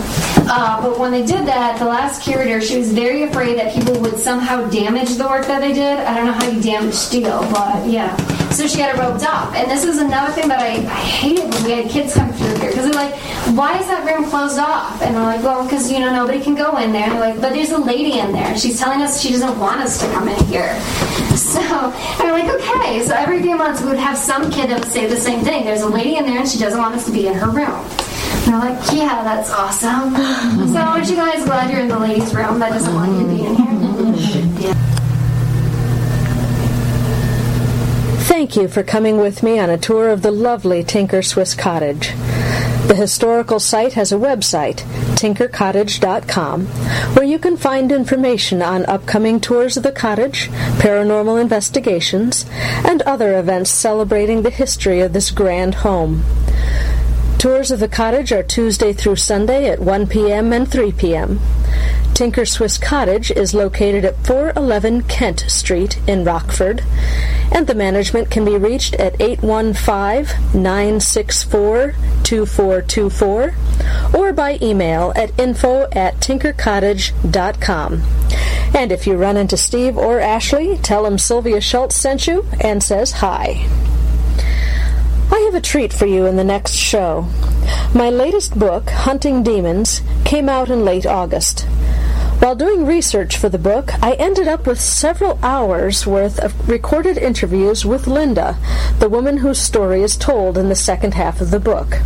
Uh, but when they did that, the last curator, she was very afraid that people would somehow damage the work that they did. I don't know how you damage steel, but yeah. So she had it roped off. And this is another thing that I, I hated when we had kids come through here because they're like, why is that room closed off? And I'm like, well, because, you know, nobody can go in there. And they're like, but there's a lady in there. She's telling us she doesn't want us to come in here. So I'm like, okay. So every few months we would have some kid that would say the same thing. There's a lady in there and she doesn't want us to be in her room. And they're like, yeah, that's awesome. so aren't you guys glad you're in the ladies' room that doesn't want you to be in here? Yeah. Thank you for coming with me on a tour of the lovely Tinker Swiss Cottage. The historical site has a website, tinkercottage.com, where you can find information on upcoming tours of the cottage, paranormal investigations, and other events celebrating the history of this grand home. Tours of the cottage are Tuesday through Sunday at 1 p.m. and 3 p.m. Tinker Swiss Cottage is located at 411 Kent Street in Rockford, and the management can be reached at 815 964 2424 or by email at info at tinkercottage.com. And if you run into Steve or Ashley, tell them Sylvia Shults sent you and says hi. I have a treat for you in the next show. My latest book, Hunting Demons, came out in late August. While doing research for the book, I ended up with several hours worth of recorded interviews with Linda, the woman whose story is told in the second half of the book.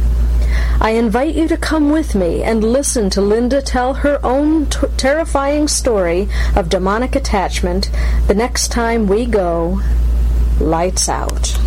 I invite you to come with me and listen to Linda tell her own t- terrifying story of demonic attachment the next time we go lights out.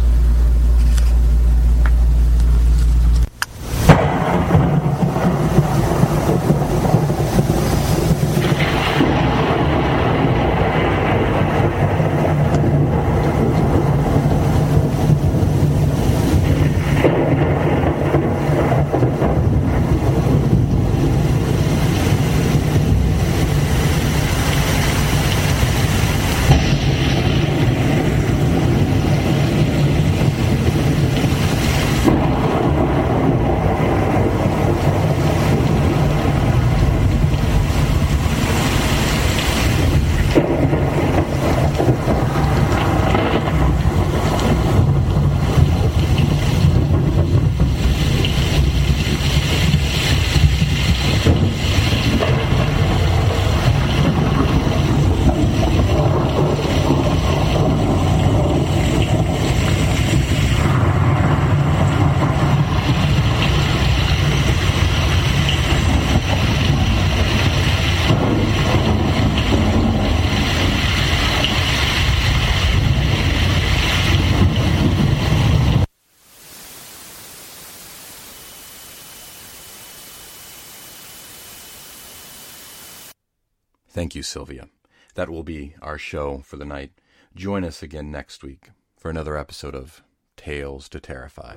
Sylvia. That will be our show for the night. Join us again next week for another episode of Tales to Terrify.